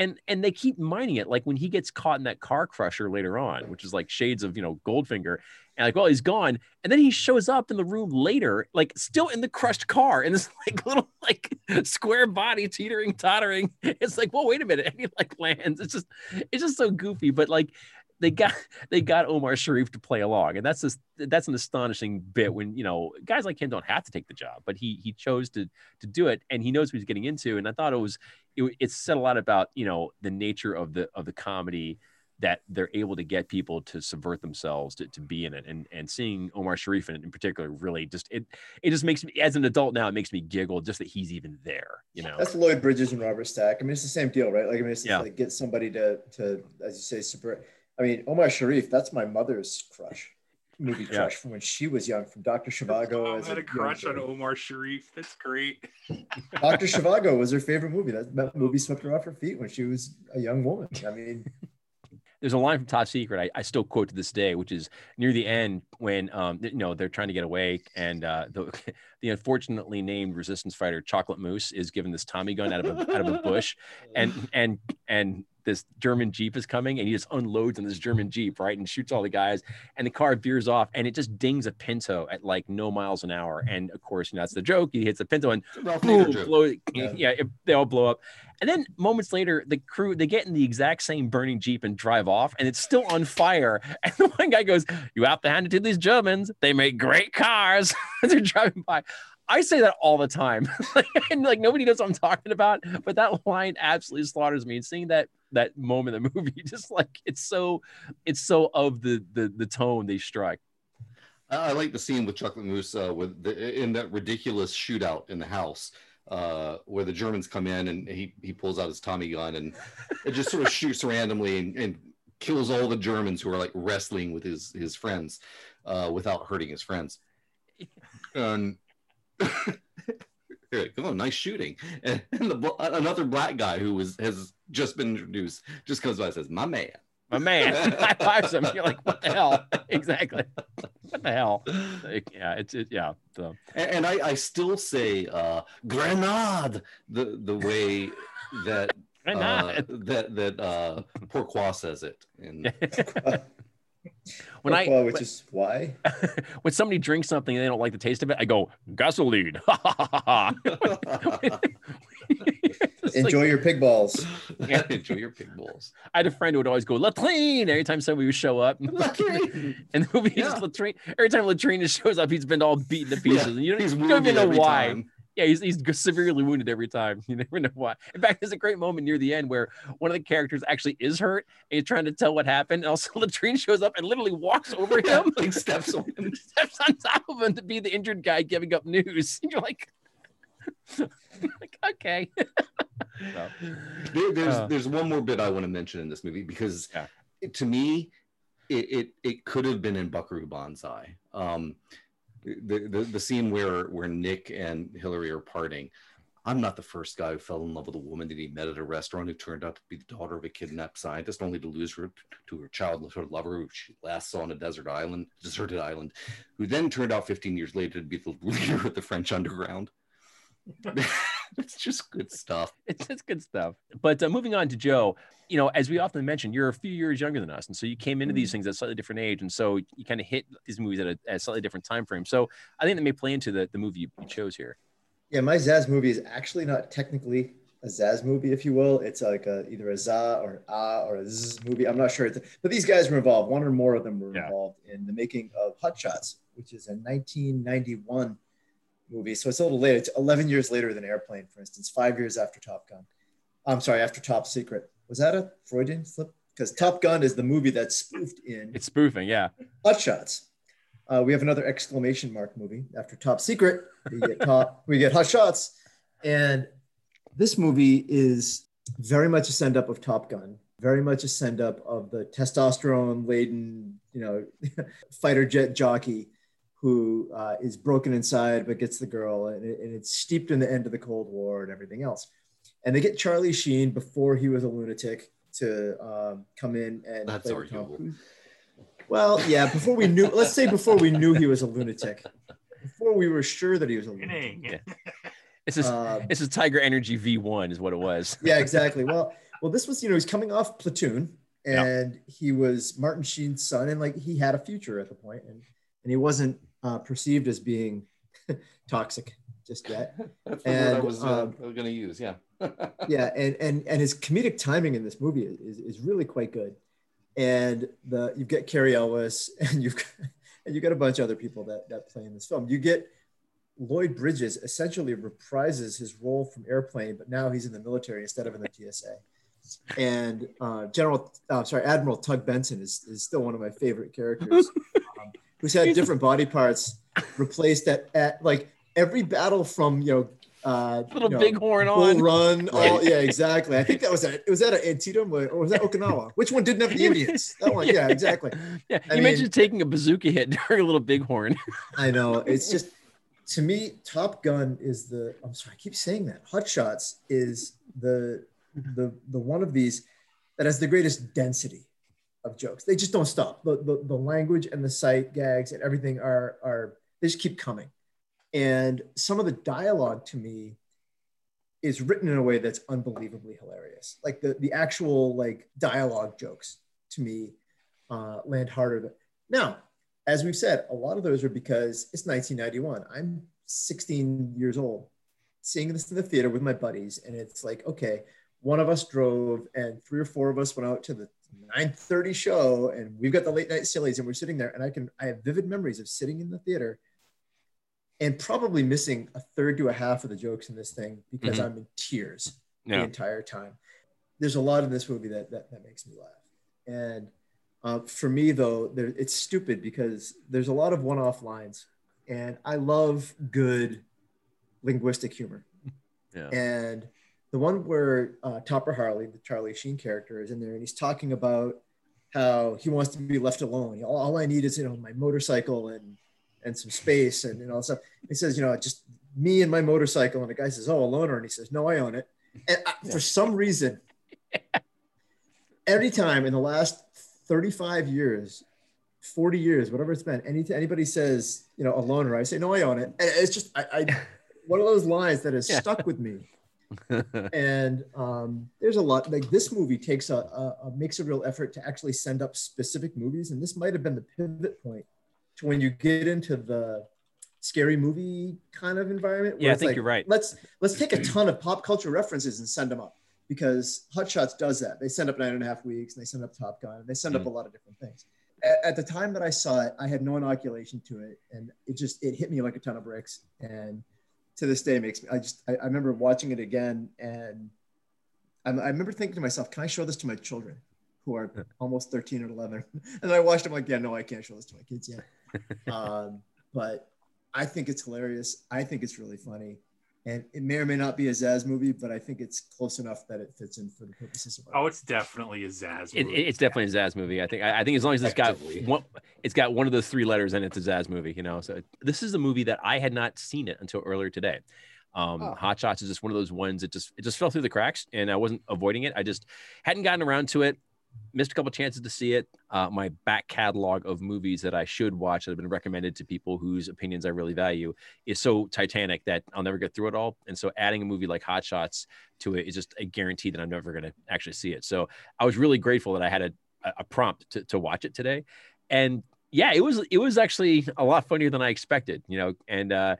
And, and they keep mining it like when he gets caught in that car crusher later on which is like shades of you know goldfinger and like well he's gone and then he shows up in the room later like still in the crushed car in this like little like square body teetering tottering. It's like well wait a minute and he like lands. It's just it's just so goofy but like they got they got Omar Sharif to play along, and that's just that's an astonishing bit when you know guys like him don't have to take the job, but he he chose to to do it, and he knows what he's getting into. And I thought it was it, it said a lot about you know the nature of the of the comedy that they're able to get people to subvert themselves to, to be in it and and seeing Omar Sharif in it in particular really just it it just makes me as an adult now it makes me giggle just that he's even there you know That's Lloyd Bridges and Robert Stack. I mean, it's the same deal, right? Like, I mean, it's Yeah. like get somebody to, to, as you say, subvert. I mean, Omar Sharif, that's my mother's crush, movie Yeah. crush from when she was young, from Dr. Zhivago. Mom as had a young crush on. Omar Sharif. That's great. Dr. Zhivago was her favorite movie. That, that movie swept her off her feet when she was a young woman. I mean, there's a line from Top Secret I, I still quote to this day, which is near the end when um you know they're trying to get away and uh, the the unfortunately named resistance fighter Chocolate Mousse is given this Tommy gun out of a out of a bush and and and this German Jeep is coming and he just unloads on this German Jeep, right? And shoots all the guys and the car veers off and it just dings a Pinto at like no miles an hour. And of course, you know, that's the joke. He hits the Pinto and boom, blow, Yeah. yeah, it- they all blow up. And then moments later, the crew they get in the exact same burning jeep and drive off, and it's still on fire. And the one guy goes, "You have to hand it to these Germans. They make great cars." As they're driving by. I say that all the time, and like nobody knows what I'm talking about. But that line absolutely slaughters me. And seeing that that moment in the movie, just like it's so, it's so of the the the tone they strike. I like the scene with Chocolate Mousse uh, with the, in that ridiculous shootout in the house. uh, where the Germans come in and he he pulls out his Tommy gun and it just sort of shoots randomly and, and kills all the Germans who are like wrestling with his his friends uh, without hurting his friends. And Come on, nice shooting. And, and the, another black guy who was has just been introduced just comes by and says, "My man." My man, high fives him. You're like, what the hell? exactly. What the hell? Like, yeah, it's it, yeah. So. And, and I, I still say uh, "grenade" the the way that uh, that that uh, Pourquoi says it. And when I which when, is why when somebody drinks something and they don't like the taste of it, I go gasoline. Enjoy like, your pig balls. Yeah. Enjoy your pig balls. I had a friend who would always go latrine every time somebody would show up. Latrine. and the movie yeah. just latrine. Every time latrine shows up, he's been all beaten to pieces. Yeah. And you don't, you don't even know why. Time yeah, he's, he's severely wounded every time. You never know why. In fact, there's a great moment near the end where one of the characters actually is hurt and he's trying to tell what happened. And also, Latrine shows up and literally walks over him, like steps on him, steps on top of him to be the injured guy giving up news. And you're like, like okay. so, there, there's uh, there's one more bit I want to mention in this movie because yeah. to me, it, it it could have been in Buckaroo Banzai. Um, the, the, scene where where Nick and Hillary are parting. I'm not the first guy who fell in love with a woman that he met at a restaurant who turned out to be the daughter of a kidnapped scientist, only to lose her to her childhood lover, who she last saw on a desert island, deserted island, who then turned out 15 years later to be the leader of the French underground. it's just good stuff. It's just good stuff. But uh, moving on to Joe, you know, as we often mention, you're a few years younger than us, and so you came into these mm-hmm. things at a slightly different age, and so you kind of hit these movies at a, at a, slightly different time frame. So I think that may play into the, the movie you, you chose here. Yeah, my Zaz movie is actually not technically a Zaz movie, if you will. It's like a, either a Za or A or a Z movie. I'm not sure. It's, but these guys were involved. One or more of them were yeah. involved in the making of Hot Shots, which is a 1991 movie. So it's a little late. It's 11 years later than Airplane, for instance, five years after Top Gun. I'm sorry, after Top Secret. Was that a Freudian slip? Because Top Gun is the movie that's spoofed in. It's spoofing, yeah. Hot Shots. Uh, we have another exclamation mark movie after Top Secret. We get top, we get Hot Shots, and this movie is very much a send up of Top Gun. Very much a send up of the testosterone laden, you know, fighter jet jockey who uh, is broken inside but gets the girl, and, it, and, it's steeped in the end of the Cold War and everything else. And they get Charlie Sheen before he was a lunatic to um, come in and that's play arguable. Well, yeah, before we knew, let's say before we knew he was a lunatic, before we were sure that he was a lunatic. Yeah. It's a, um, it's a Tiger Energy V1 is what it was. yeah, exactly. Well, well, this was, you know, he's coming off Platoon and he was Martin Sheen's son and like he had a future at the point and, and he wasn't uh, perceived as being toxic just yet. That's the and, word I was, uh, um, going to use. Yeah. yeah, and and and his comedic timing in this movie is, is really quite good. And the you've got Cary Elwes and you've got, and you got a bunch of other people that that play in this film. You get Lloyd Bridges essentially reprises his role from Airplane, but now he's in the military instead of in the TSA. And uh, General, uh, sorry, Admiral Tug Benson is, is still one of my favorite characters. Um, who's had different body parts replaced at, at like every battle from you know uh little you know, bighorn on. Run all, yeah exactly. I think that was at was that at antietam or was that okinawa? Which one didn't have the indians? That one yeah exactly. Yeah you I mentioned mean, taking a bazooka hit during a little bighorn. I know. It's just to me top gun is the i'm sorry i keep saying that. Hot shots is the the the one of these that has the greatest density of jokes. They just don't stop. The, the, the language and the sight gags and everything are, are, they just keep coming. And some of the dialogue to me is written in a way that's unbelievably hilarious. Like the, the actual like dialogue jokes to me uh, land harder. Now, as we've said, a lot of those are because it's 1991. I'm 16 years old, seeing this in the theater with my buddies, and it's like, okay, one of us drove, and three or four of us went out to the 9:30 show, and we've got the late night sillies, and we're sitting there, and I can I have vivid memories of sitting in the theater and probably missing a third to a half of the jokes in this thing because mm-hmm. I'm in tears yeah. the entire time. There's a lot in this movie that that, that makes me laugh, and uh, for me though, there, it's stupid because there's a lot of one-off lines, and I love good linguistic humor. Yeah. And the one where uh, Topper Harley, the Charlie Sheen character, is in there, and he's talking about how he wants to be left alone. All, all I need is you know my motorcycle and and some space and, and all that stuff. He says, you know, just me and my motorcycle. And the guy says, oh, a loaner. And he says, no, I own it. And I, for some reason, every time in the last 35 years, 40 years, whatever it's been, any, anybody says, you know, a loaner, I say, no, I own it. And it's just, I, I one of those lines that has Yeah. stuck with me. and um, there's a lot like this movie takes a, a, a makes a real effort to actually send up specific movies and this might have been the pivot point to when you get into the scary movie kind of environment Yeah, I think like, you're right. let's let's take a ton of pop culture references and send them up because hot shots does that. They send up nine and a half weeks and they send up top gun and they send up a lot of different things. At, at the time that i saw it i had no inoculation to it and it just it hit me like a ton of bricks and to this day makes me i just i, I remember watching it again and I, I remember thinking to myself can i show this to my children who are almost 13 and 11 and i watched them like yeah no i can't show this to my kids yet. Um, but i think it's hilarious. I think it's really funny and it may or may not be a Zaz movie, but I think it's close enough that it fits in for the purposes of. Oh, it's definitely a Zaz. It, movie. it's definitely a Zaz movie. I think. I, I think as long as it's got one, it's got one of those three letters in it, it's a Zaz movie. You know. So this is a movie that I had not seen it until earlier today. Um, Oh. Hot Shots is just one of those ones that just it just fell through the cracks, and I wasn't avoiding it. I just hadn't gotten around to it. Missed a couple chances to see it. Uh, my back catalog of movies that I should watch that have been recommended to people whose opinions I really value is so titanic that I'll never get through it all. And so adding a movie like Hot Shots to it is just a guarantee that I'm never going to actually see it. So I was really grateful that I had a, a prompt to, to watch it today. And yeah, it was it was actually a lot funnier than I expected, you know. And uh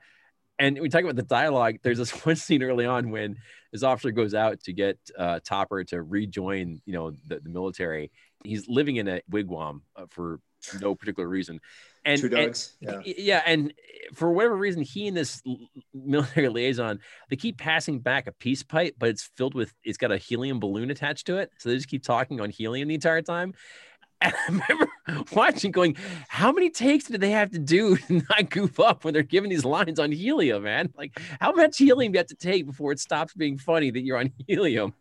and we talk about the dialogue. There's this one scene early on when this officer goes out to get uh, Topper to rejoin, you know, the, the military. He's living in a wigwam uh, for no particular reason, and Two and- yeah. Yeah and for whatever reason he and this military liaison they keep passing back a peace pipe but it's filled with it's got a helium balloon attached to it so they just keep talking on helium the entire time and I remember watching, going, "How many takes did they have to do to not goof up when they're giving these lines on helium, man? Like, how much helium do you have to take before it stops being funny that you're on helium?"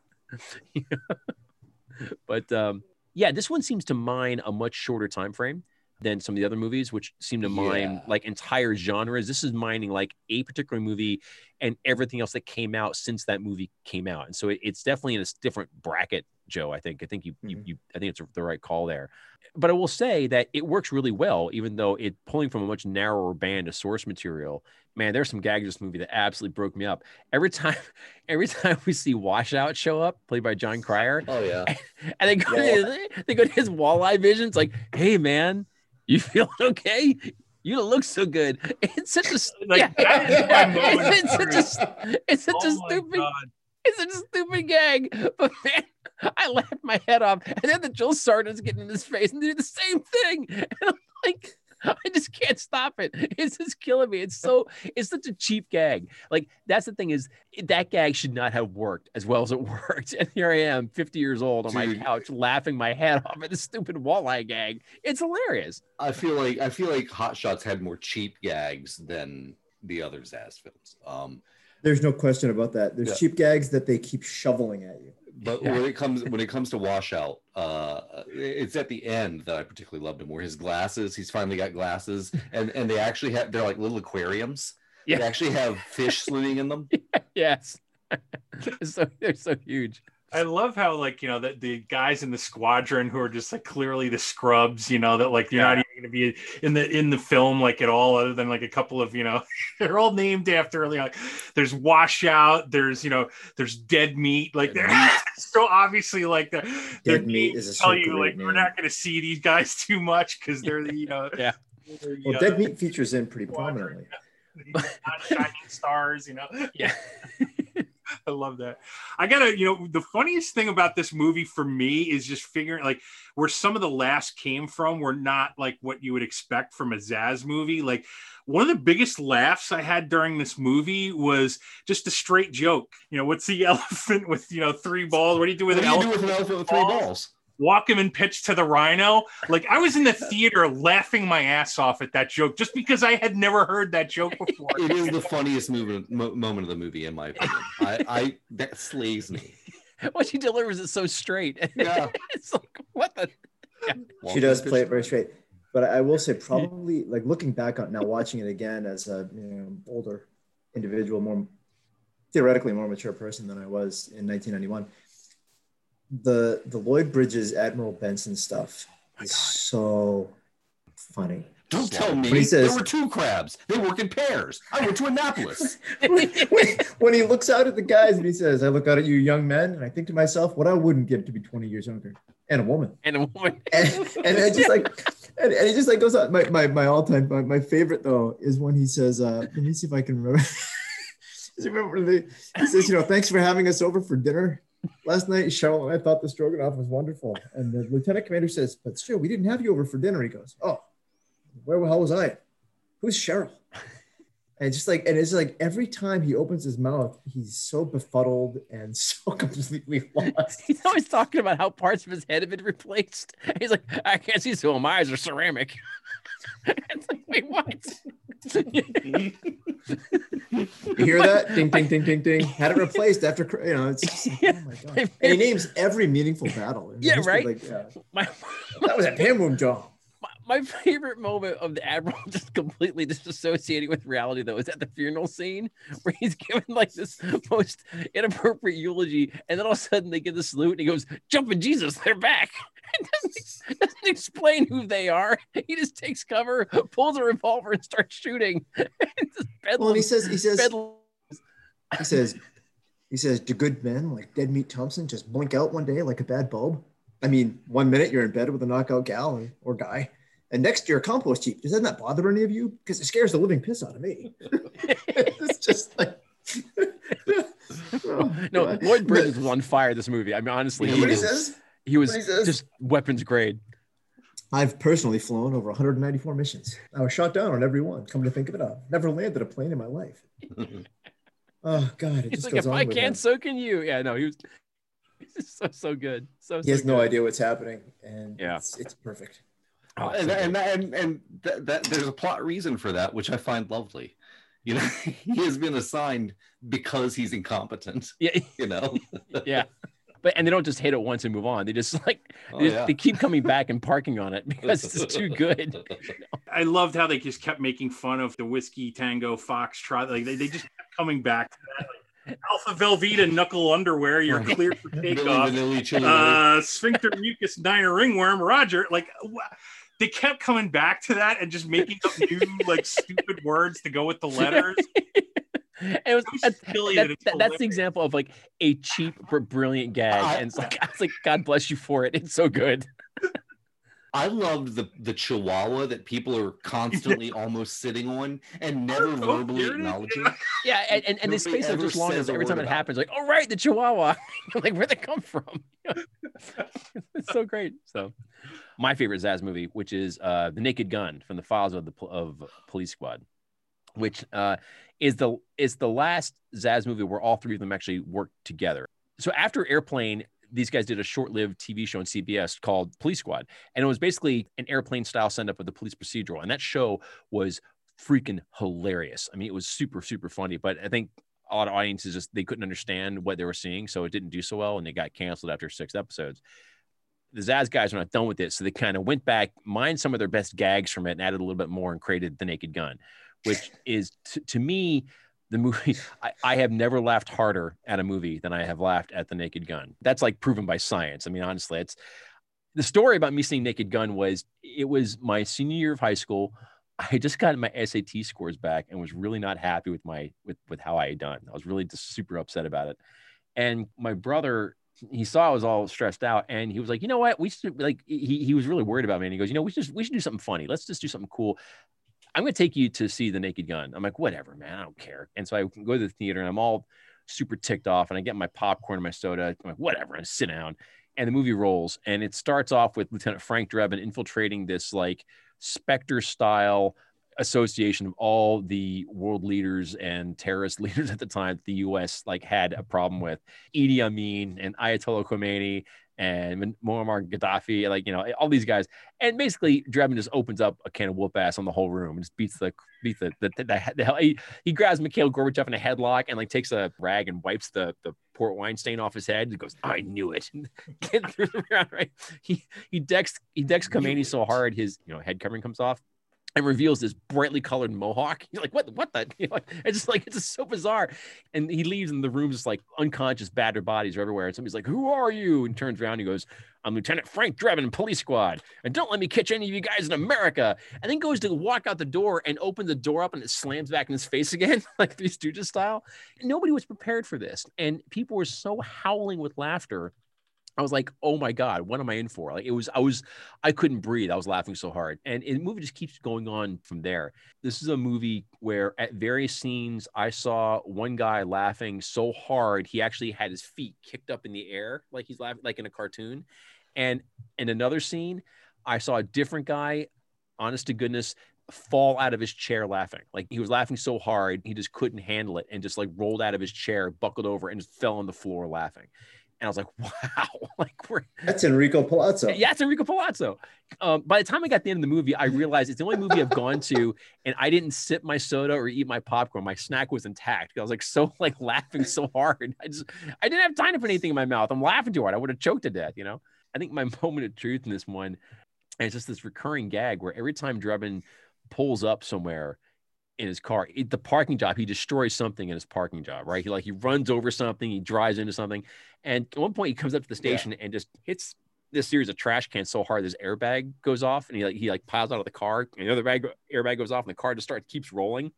but um, yeah, this one seems to mine a much shorter time frame than some of the other movies, which seem to mine Yeah. like entire genres. This is mining like a particular movie and everything else that came out since that movie came out, and so it, it's definitely in a different bracket. Joe, I think I think you, you, Mhm. you I think it's the right call there. But I will say that it works really well, even though it pulling from a much narrower band of source material. Man, there's some gags in this movie that absolutely broke me up. Every time, every time we see Washout show up, played by Jon Cryer, Oh yeah. and they go to his, they go to his walleye visions like, "Hey man, you feeling okay? You don't look so good." It's such a Like, yeah. that is it's such a it's such a Oh my stupid God. It's a stupid gag. But man, I laughed my head off, and then the Joel Sargent's getting in his face and they do the same thing, and I'm like. I just can't stop it. It's just killing me. It's so it's such a cheap gag. Like that's the thing is that gag should not have worked as well as it worked. And here I am, 50 years old on my couch, laughing my head off at this stupid walleye gag. It's hilarious. I feel like I feel like Hot Shots had more cheap gags than the other Zaz films. Um, There's no question about that. There's Yeah. cheap gags that they keep shoveling at you. but Yeah. when it comes when it comes to Washout, uh, it's at the end that I particularly loved him. Where his glasses, he's finally got glasses, and and they actually have they're like little aquariums. They actually have fish swimming in them. Yes. so they're so huge. I love how like you know that the guys in the squadron who are just like clearly the scrubs, you know that like you're not even going to be in the in the film like at all, other than like a couple of you know they're all named after like there's washout, there's you know there's dead meat, like Dead they're so obviously like the Dead meat is a tell so you like we're not going to see these guys too much because they're the you know Yeah. you Well, know, Dead Meat features in pretty prominently. not shining stars, you know. Yeah. I love that. I gotta, you know, the funniest thing about this movie for me is just figuring like where some of the laughs came from were not like what you would expect from a Zaz movie. Like one of the biggest laughs I had during this movie was just a straight joke. You know, what's the elephant with you know three balls? What do you do with What an do you do with an elephant with three balls? Walk him and pitch to the rhino. Like I was in the theater laughing my ass off at that joke just because I had never heard that joke before. It is the funniest movement, mo- moment of the movie, in my opinion. I, I that slays me. Well, she delivers it so straight. Yeah. it's like what the she does play it very straight. But I will say, probably like looking back on now, watching it again as a you know older individual, more theoretically more mature person than I was in 1991. The the Lloyd Bridges Admiral Benson stuff is so funny. Don't tell me he says- there were two crabs. They work in pairs. I went to Annapolis. when, when he looks out at the guys and he says, "I look out at you, young men," and I think to myself, "What I wouldn't give to be 20 years younger and a woman." and a woman. and, and just like and, and he just like goes on my my, my all-time my, my favorite though is when he says uh let me see if I can remember remember the, he says you know thanks for having us over for dinner last night Cheryl and I thought the stroganoff was wonderful and the lieutenant commander says but still we didn't have you over for dinner he goes oh where the hell was I who's Cheryl and just like and it's like every time he opens his mouth he's so befuddled and so completely lost He's always talking about how parts of his head have been replaced. He's like, I can't see, so my eyes are ceramic. it's like, wait, what? You hear that? Ding, ding, ding, ding, ding. Had it replaced after, cr- you know, it's just like, oh my God. And he names every meaningful battle. Yeah, right? Like, yeah. my, That was a Panwom job. My, favorite moment of the admiral just completely disassociating with reality though is at the funeral scene where he's given like this most inappropriate eulogy and then all of a sudden they get the salute and he goes jumping jesus they're back. And doesn't, doesn't explain who they are. He just takes cover pulls a revolver and starts shooting. Just Well, he says, he says, bedlam- he says, he says, do good men like Dead Meat Thompson just blink out one day like a bad bulb? I mean, one minute you're in bed with a knockout gal or guy, and next you're compost heap. Doesn't that bother any of you? Because it scares the living piss out of me. it's just like, no lloyd bridges was on fire this movie i mean honestly he was, says, he was he just weapons grade I've personally flown over 194 missions. I was shot down on every one. Come to think of it, I've never landed a plane in my life. Oh God, it He's just like, goes if on I can, that. so can you. Yeah, no, he was he's so so good. So He has so no idea what's happening, and Yeah. it's, it's perfect. Oh, and, so and, good. and and that, that there's a plot reason for that, which I find lovely. You know, he has been assigned because he's incompetent. yeah, You know, yeah. But and they don't just hit it once and move on. They just like Oh, they, just- yeah. they keep coming back and parking on it because it's too good. I loved how they just kept making fun of the whiskey tango foxtrot. Like they, they just kept coming back to that. Like, Alpha Velveeta knuckle underwear, you're Right. clear for takeoff. Vanilli, Chili Uh, sphincter mucus niner ringworm, Roger. Like wha- they kept coming back to that and just making up new like stupid words to go with the letters. it was that's, silly that- that that's the example of like a cheap but brilliant gag. And it's like I was like, God bless you for it. It's so good. I loved the the Chihuahua that people are constantly almost sitting on and never verbally here acknowledging. Yeah, and, and, and they space out just long says enough every time it happens. Like, oh right, the Chihuahua. like, where'd they come from? it's so great. So, my favorite Zaz movie, which is uh, the Naked Gun from the Files of the of Police Squad, which uh, is the is the last Zaz movie where all three of them actually worked together. So after Airplane, these guys did a short-lived TV show on CBS called Police Squad, and it was basically an airplane style send up of the police procedural, and that show was freaking hilarious. I mean, it was super super funny, but I think a lot of audiences just they couldn't understand what they were seeing, so it didn't do so well, and they got canceled after six episodes. The Zaz guys were not done with it, so they kind of went back, mined some of their best gags from it, and added a little bit more, and created the Naked Gun, which is t- to me the movie. I, I have never laughed harder at a movie than I have laughed at the Naked Gun. That's like proven by science. I mean, honestly, it's the story about me seeing Naked Gun was it was my senior year of high school. I just got my SAT scores back and was really not happy with my with with how I had done. I was really just super upset about it. And my brother, he saw I was all stressed out, and he was like, "You know what? We should like." He he was really worried about me, and he goes, "You know, we should we should do something funny. Let's just do something cool." I'm going to take you to see the Naked Gun. I'm like, whatever, man. I don't care. And so I go to the theater, and I'm all super ticked off, and I get my popcorn and my soda. I'm like, whatever, and sit down. And the movie rolls, and it starts off with Lieutenant Frank Drebin infiltrating this like Spectre style association of all the world leaders and terrorist leaders at the time the US like had a problem with Idi Amin and Ayatollah Khomeini and Muammar Gaddafi, like you know, all these guys. And basically, Drebin just opens up a can of whoop ass on the whole room and just beats the beats the the, the, the, the hell. He, he grabs Mikhail Gorbachev in a headlock and like takes a rag and wipes the the port wine stain off his head. He goes, "I knew it." Get through the round, right? He he decks he decks Khomeini so hard his you know head covering comes off and reveals this brightly colored mohawk. You're like, what? What the? You know, it's just like it's just so bizarre. And he leaves, and the room's just like unconscious, battered bodies are everywhere. And somebody's like, "Who are you?" And turns around, and he goes, "I'm Lieutenant Frank Drebin, Police Squad, and don't let me catch any of you guys in America." And then goes to walk out the door and opens the door up, and it slams back in his face again, like Three Stooges style. Nobody was prepared for this, and people were so howling with laughter I was like, oh my God, what am I in for? Like it was, I was, I couldn't breathe. I was laughing so hard. And, and the movie just keeps going on from there. This is a movie where at various scenes, I saw one guy laughing so hard, he actually had his feet kicked up in the air, like he's laughing, like in a cartoon. And in another scene, I saw a different guy, honest to goodness, fall out of his chair laughing. Like he was laughing so hard, he just couldn't handle it and just like rolled out of his chair, buckled over, and just fell on the floor laughing and I was like, wow, like we're that's Enrico Palazzo. Yeah, it's Enrico Palazzo. Um, by the time I got to the end of the movie, I realized it's the only movie I've gone to, and I didn't sip my soda or eat my popcorn. My snack was intact. I was like so like laughing so hard. I just I didn't have time to put anything in my mouth. I'm laughing too hard. I would have choked to death. You know. I think my moment of truth in this one, and it's just this recurring gag where every time Drebin pulls up somewhere in his car. the parking job, he destroys something in his parking job, right? He like he runs over something, he drives into something, and at one point he comes up to the station yeah. and just hits this series of trash cans so hard this airbag goes off, and he like he like piles out of the car, and the other bag airbag goes off, and the car just starts keeps rolling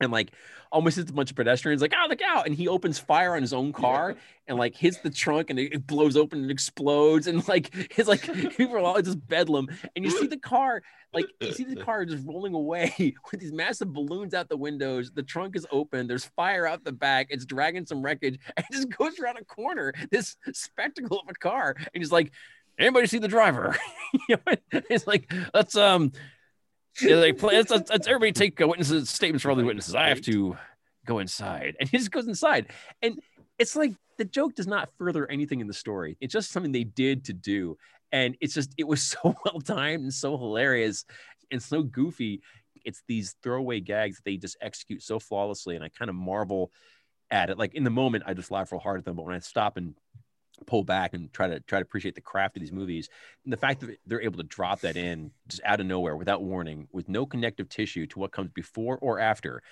and like almost hits a bunch of pedestrians like oh look out! And he opens fire on his own car and like hits the trunk and it blows open and explodes and like it's like people are all just bedlam. And you see the car like you see the car just rolling away with these massive balloons out the windows. The trunk is open. There's fire out the back. It's dragging some wreckage. And it just goes around a corner this spectacle of a car. And he's like anybody see the driver? You know, it's like let's um yeah, like, let's, let's, let's, everybody take witnesses uh, statements for all the witnesses. I have to go inside, and he just goes inside, and it's like the joke does not further anything in the story. It's just something they did to do, and it's just it was so well timed and so hilarious and so goofy. It's these throwaway gags that they just execute so flawlessly, and I kind of marvel at it. Like in the moment, I just laugh real hard at them, but when I stop and pull back and try to try to appreciate the craft of these movies. And the fact that they're able to drop that in just out of nowhere without warning with no connective tissue to what comes before or after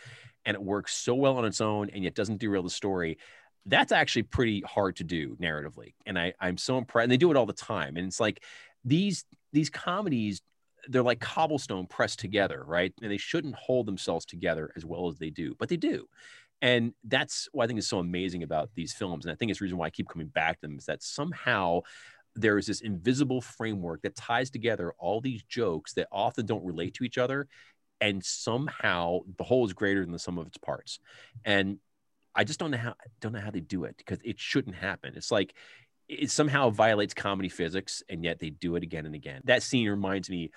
and it works so well on its own and yet doesn't derail the story that's actually pretty hard to do narratively. And i i'm so impressed and they do it all the time. And it's like these these comedies they're like cobblestone pressed together right? And they shouldn't hold themselves together as well as they do but they do and that's what I think is so amazing about these films. And I think it's the reason why I keep coming back to them is that somehow there is this invisible framework that ties together all these jokes that often don't relate to each other. And somehow the whole is greater than the sum of its parts. And I just don't know how don't know how they do it because it shouldn't happen. It's like it somehow violates comedy physics, and yet they do it again and again. That scene reminds me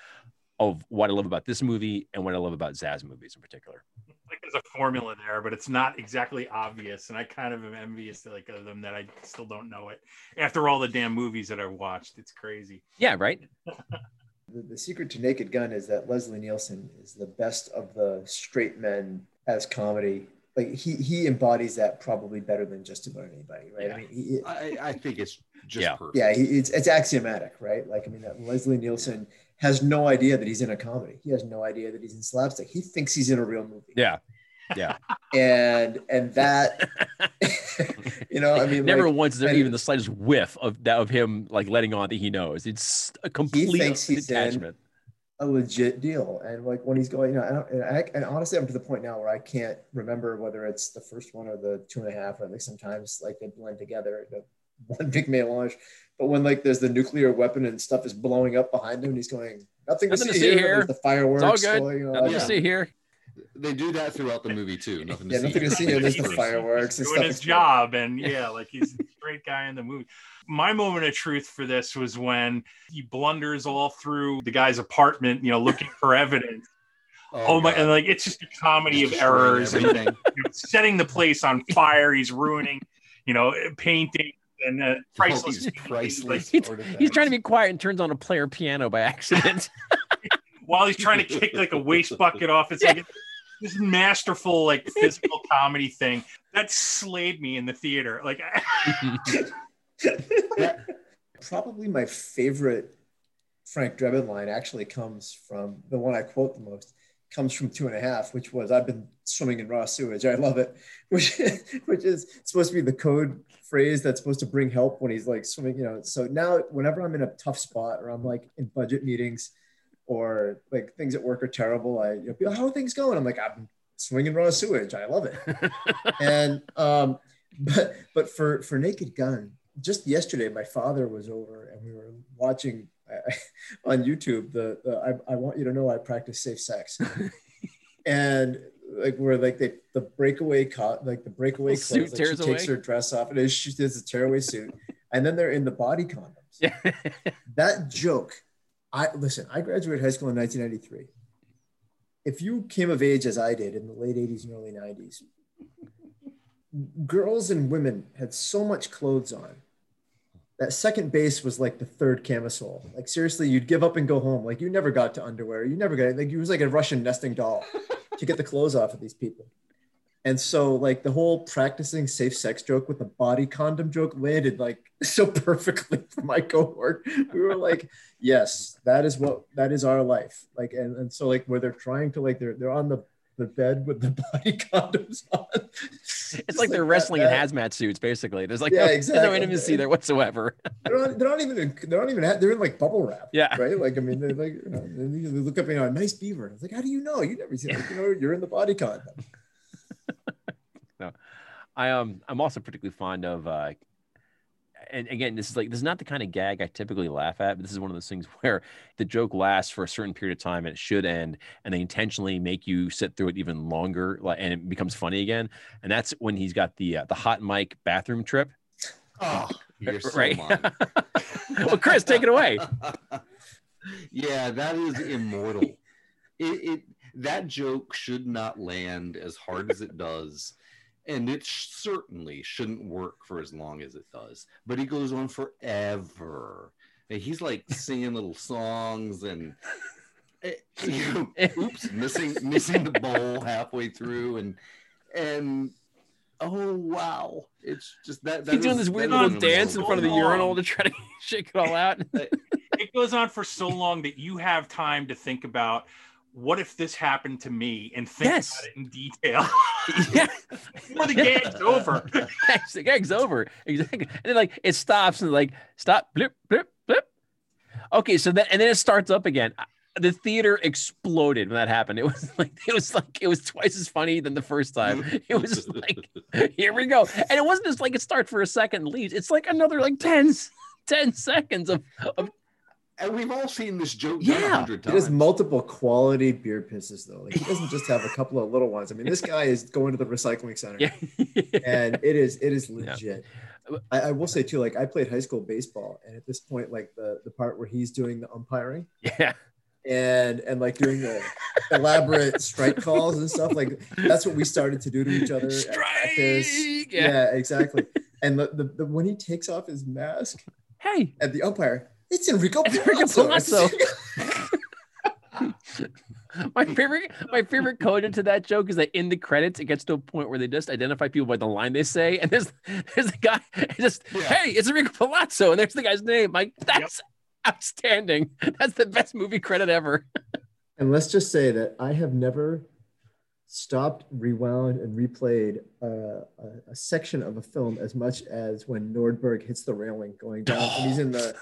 of what I love about this movie and what I love about Zaz movies in particular like there's a formula there, but it's not exactly obvious. And I kind of am envious to like of them that I still don't know it after all the damn movies that I've watched. It's crazy. Yeah, right. the, the secret to Naked Gun is that Leslie Nielsen is the best of the straight men as comedy. Like he he embodies that probably better than just about anybody, right? Yeah. I mean, he, I, I think it's just yeah, perfect. yeah, he, it's it's axiomatic, right? Like I mean, that Leslie Nielsen has no idea that he's in a comedy. He has no idea that he's in slapstick. He thinks he's in a real movie. Yeah. Yeah. and and that you know, I mean never like, once is there even the slightest whiff of that of him like letting on that he knows. It's a complete he thinks he's detachment. a legit deal. And like when he's going, you know, I don't, and, I, and honestly, I'm to the point now where I can't remember whether it's the first one or the two and a half, or at least sometimes like they blend together one big melange. But when like there's the nuclear weapon and stuff is blowing up behind him, and he's going, nothing, nothing to, see, to see here. here. The fireworks. It's all good. Going on. Nothing yeah. to see here. They do that throughout the movie too. Nothing to yeah, see. nothing to see here. There's the fireworks. and Doing his job, and yeah, like he's a great guy in the movie. My moment of truth for this was when he blunders all through the guy's apartment, you know, looking for evidence. Oh, oh my! And like it's just a comedy of errors and you know, setting the place on fire. He's ruining, you know, painting and uh, priceless. these priceless He's, he's trying to be quiet and turns on a player piano by accident. while he's trying to kick like a waste bucket off. It's like this masterful like physical comedy thing that slayed me in the theater. Like Probably my favorite Frank Drebin line actually comes from the one I quote the most. Comes from two and a half, which was I've been swimming in raw sewage. I love it, which which is supposed to be the code phrase that's supposed to bring help when he's like swimming. You know, so now whenever I'm in a tough spot or I'm like in budget meetings or like things at work are terrible, I you know, people, how are things going? I'm like I'm swinging raw sewage. I love it. and um, but but for for Naked Gun, just yesterday, my father was over and we were watching uh, on YouTube the, the I, I want you to know I practice safe sex, and like where like they the breakaway caught like the breakaway The clothes, like she tears takes away? her dress off and she does a tearaway suit, and then they're in the body condoms. yeah. That joke, I listen. I graduated high school in 1993. If you came of age as I did in the late 80s and early 90s, girls and women had so much clothes on that second base was like the third camisole. Like seriously, you'd give up and go home. Like you never got to underwear. You never got like you was like a Russian nesting doll to get the clothes off of these people. And so like the whole practicing safe sex joke with the body condom joke landed like so perfectly for my cohort. We were like, yes, that is what that is our life. Like and, and so like where they're trying to like they're they're on the the bed with the body condoms on. It's like they're wrestling in hazmat suits, basically. There's like Yeah, no, there's no exactly. intimacy there whatsoever. they're not, they're not even in, they're not even they're in like bubble wrap Yeah. right like i mean they're like you know they look up and you know nice beaver I was like how do you know you never seen like, you know you're in the body condom no, I um I'm also particularly fond of uh and again, this is like this is not the kind of gag I typically laugh at, but this is one of those things where the joke lasts for a certain period of time and it should end, and they intentionally make you sit through it even longer, like and it becomes funny again. And that's when he's got the uh, the hot mic bathroom trip. Oh, you're so Right. well, Chris, take it away. yeah, that is immortal. It, it that joke should not land as hard as it does, and it sh- certainly shouldn't work for as long as it does. But he goes on forever. And he's like singing little songs and. eh, you know, oops, missing missing the bowl halfway through, and and oh wow, it's just that. that He's doing this weird little dance in immortal front of the long. urinal to try to shake it all out. it goes on for so long that you have time to think about what if this happened to me and think Yes. about it in detail yeah. before the gag's over. The gag's over. Exactly. And then like it stops and like stop, blip, blip, blip. Okay, so then and then it starts up again. The theater exploded when that happened. It was like it was like it was twice as funny than the first time. It was like here we go. And it wasn't just like it starts for a second and leaves. It's like another like 10, 10 seconds of, of And we've all seen this joke done a Yeah. hundred He times. has multiple quality beer pisses though. Like he doesn't just have a couple of little ones. I mean, this guy is going to the recycling center, yeah. and it is it is Yeah. legit. Uh, I, I will say too, like I played high school baseball, and at this point, like the the part where he's doing the umpiring yeah. and and like doing the elaborate strike calls and stuff, like that's what we started to do to each other. Strike. Yeah. Yeah. exactly. And the, the, the when he takes off his mask Hey, at the umpire, it's Enrico It's Enrico Palazzo. Palazzo. my favorite my favorite code into that joke is that in the credits it gets to a point where they just identify people by the line they say and there's there's a guy just Yeah. hey it's Enrico Palazzo and there's the guy's name like that's outstanding that's the best movie credit ever And let's just say that I have never stopped, rewound, and replayed uh, a, a section of a film as much as when Nordberg hits the railing going down, and he's in the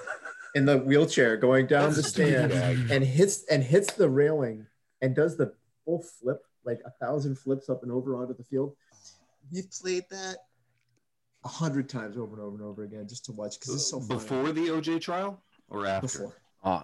in the wheelchair going down the That's a stupid stand and hits and hits the railing and does the full flip, like a thousand flips up and over onto the field. We've played that a hundred times over and over and over again just to watch because it's so funny. Before the OJ trial or after? Before. oh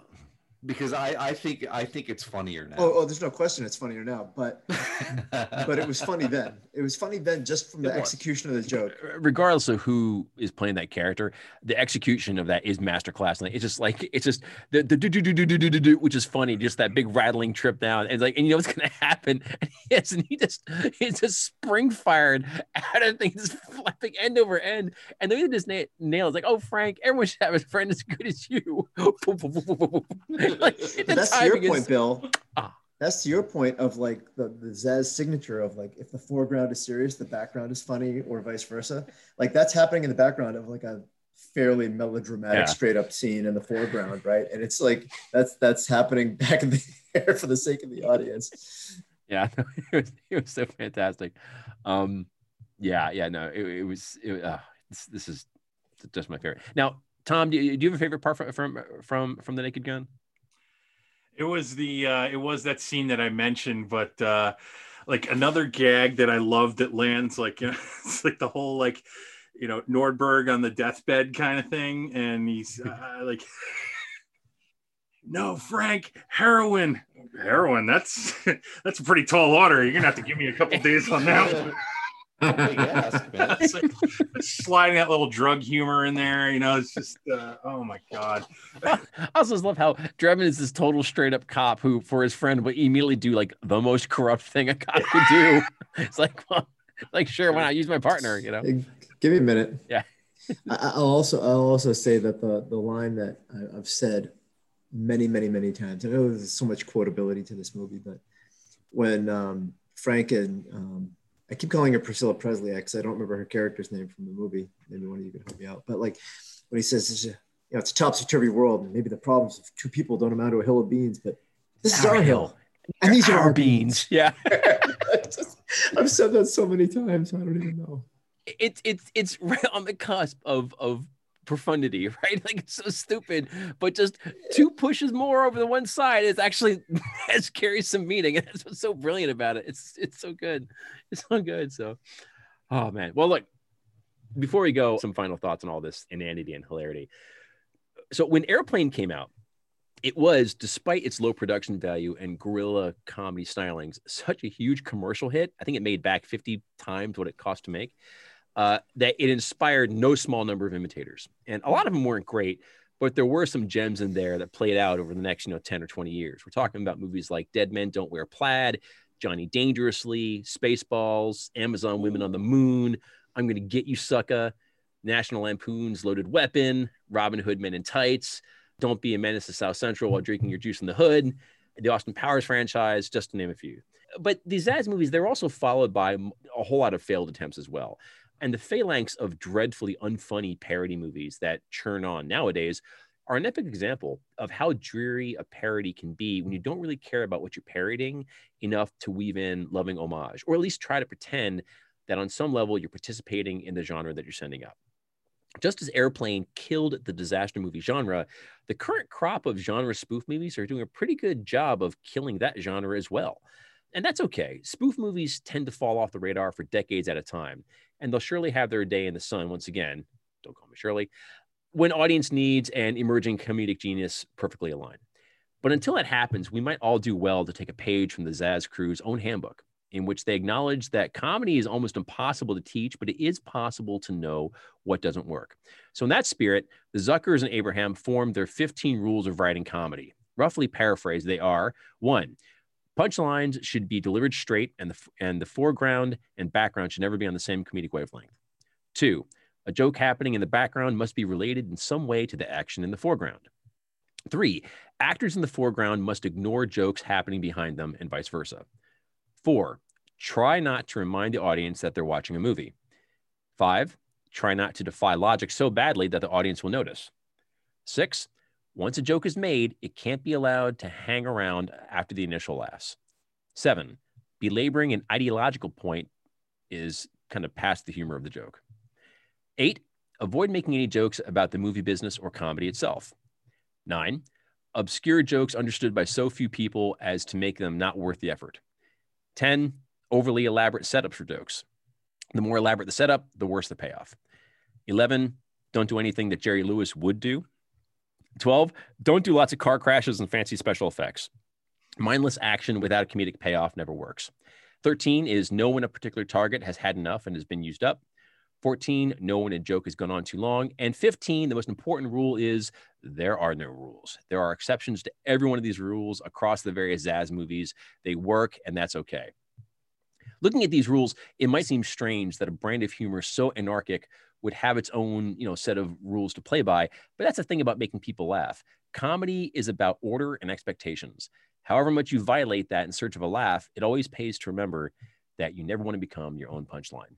because I, I think I think it's funnier now. Oh, oh, there's no question it's funnier now, but but it was funny then. It was funny then just from the was. execution of the joke. Uh, regardless of who is playing that character, the execution of that is masterclass. And it's just like it's just the the do do do do do do do do, which is funny. Just that big rattling trip down, and it's like, and you know what's gonna happen? And yes, and he just he's just spring fired out of things, flipping end over end, and the way they just na- nail is like, oh Frank, everyone should have a friend as good as you. like, that's to your point, is- Bill. Ah. That's to your point of like the, the Zaz signature of like if the foreground is serious, the background is funny, or vice versa. Like that's happening in the background of like a fairly melodramatic, Yeah. straight up scene in the foreground, right? And it's like that's that's happening back in the air for the sake of the audience. Yeah, it was, it was so fantastic. Um, yeah, yeah, no, it, it was. It, uh, this, this is just my favorite. Now, Tom, do you, do you have a favorite part from from from, from the Naked Gun? It was the uh, it was that scene that I mentioned, but uh, like another gag that I loved that lands like you know, it's like the whole like you know Nordberg on the deathbed kind of thing, and he's uh, like, "No, Frank, heroin, heroin. That's that's a pretty tall order. You're gonna have to give me a couple days on that one." Big ask, man. Like sliding that little drug humor in there, you know. It's just, uh, oh my god. I also just love how Drebin is this total straight up cop who, for his friend, would immediately do like the most corrupt thing a cop could do. it's like, well, like sure, why not use my partner? You know? Give me a minute. Yeah. I, I'll also I'll also say that the the line that I, I've said many many many times. I know there's so much quotability to this movie, but when um, Frank and um, I keep calling her Priscilla Presley because I don't remember her character's name from the movie. Maybe one of you could help me out. But like when he says, it's a, you know, it's a topsy turvy world, and maybe the problems of two people don't amount to a hill of beans, but this is our hill, and these are our beans. Yeah. I've said that so many times. I don't even know. it's it's it's right on the cusp of of profundity, right? Like it's so stupid, but just two pushes more over the one side is actually has carries some meaning, and that's what's so brilliant about it. It's it's so good, it's so good. So, oh man. Well, look, before we go, some final thoughts on all this inanity and hilarity. So when Airplane came out. It was, despite its low production value and guerrilla comedy stylings, such a huge commercial hit. I think it made back 50 times what it cost to make uh, that it inspired no small number of imitators. And a lot of them weren't great, but there were some gems in there that played out over the next, you know, 10 or 20 years. We're talking about movies like Dead Men Don't Wear Plaid, Johnny Dangerously, Spaceballs, Amazon Women on the Moon, I'm Gonna Get You Sucka, National Lampoon's Loaded Weapon, Robin Hood Men in Tights, Don't Be a Menace to South Central while drinking your juice in the hood, the Austin Powers franchise, just to name a few. But these Zaz movies, they're also followed by a whole lot of failed attempts as well and the phalanx of dreadfully unfunny parody movies that churn on nowadays are an epic example of how dreary a parody can be when you don't really care about what you're parodying enough to weave in loving homage, or at least try to pretend that on some level you're participating in the genre that you're sending up. Just as Airplane killed the disaster movie genre, the current crop of genre spoof movies are doing a pretty good job of killing that genre as well. And that's okay. Spoof movies tend to fall off the radar for decades at a time, and they'll surely have their day in the sun once again. Don't call me Shirley. When audience needs and emerging comedic genius perfectly align. But until that happens, we might all do well to take a page from the Zaz crew's own handbook, in which they acknowledge that comedy is almost impossible to teach, but it is possible to know what doesn't work. So, in that spirit, the Zuckers and Abraham formed their 15 rules of writing comedy. Roughly paraphrased, they are one, punchlines should be delivered straight, and the, and the foreground and background should never be on the same comedic wavelength. Two, a joke happening in the background must be related in some way to the action in the foreground. Three, actors in the foreground must ignore jokes happening behind them and vice versa. Four, try not to remind the audience that they're watching a movie. Five, try not to defy logic so badly that the audience will notice. Six, once a joke is made, it can't be allowed to hang around after the initial laughs. Seven, belaboring an ideological point is kind of past the humor of the joke. Eight, avoid making any jokes about the movie business or comedy itself. Nine, obscure jokes understood by so few people as to make them not worth the effort. 10, overly elaborate setups for jokes. The more elaborate the setup, the worse the payoff. 11, don't do anything that Jerry Lewis would do. 12, don't do lots of car crashes and fancy special effects. Mindless action without a comedic payoff never works. 13 is know when a particular target has had enough and has been used up. 14, no one a joke has gone on too long. And 15, the most important rule is there are no rules. There are exceptions to every one of these rules across the various Zaz movies. They work, and that's okay. Looking at these rules, it might seem strange that a brand of humor so anarchic would have its own, you know, set of rules to play by, but that's the thing about making people laugh. Comedy is about order and expectations. However much you violate that in search of a laugh, it always pays to remember that you never want to become your own punchline.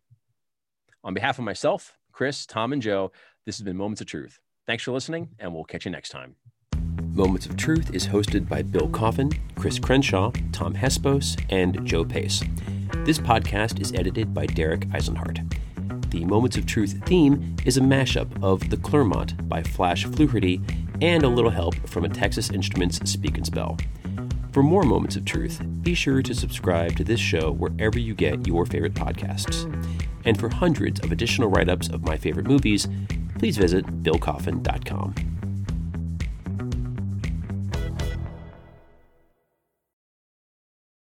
On behalf of myself, Chris, Tom, and Joe, this has been Moments of Truth. Thanks for listening, and we'll catch you next time. Moments of Truth is hosted by Bill Coffin, Chris Crenshaw, Tom Hespos, and Joe Pace. This podcast is edited by Derek Eisenhart. The Moments of Truth theme is a mashup of The Clermont by Flash Fluharty and a little help from a Texas Instruments Speak and Spell. For more Moments of Truth, be sure to subscribe to this show wherever you get your favorite podcasts. And for hundreds of additional write ups of my favorite movies, please visit billcoffin.com.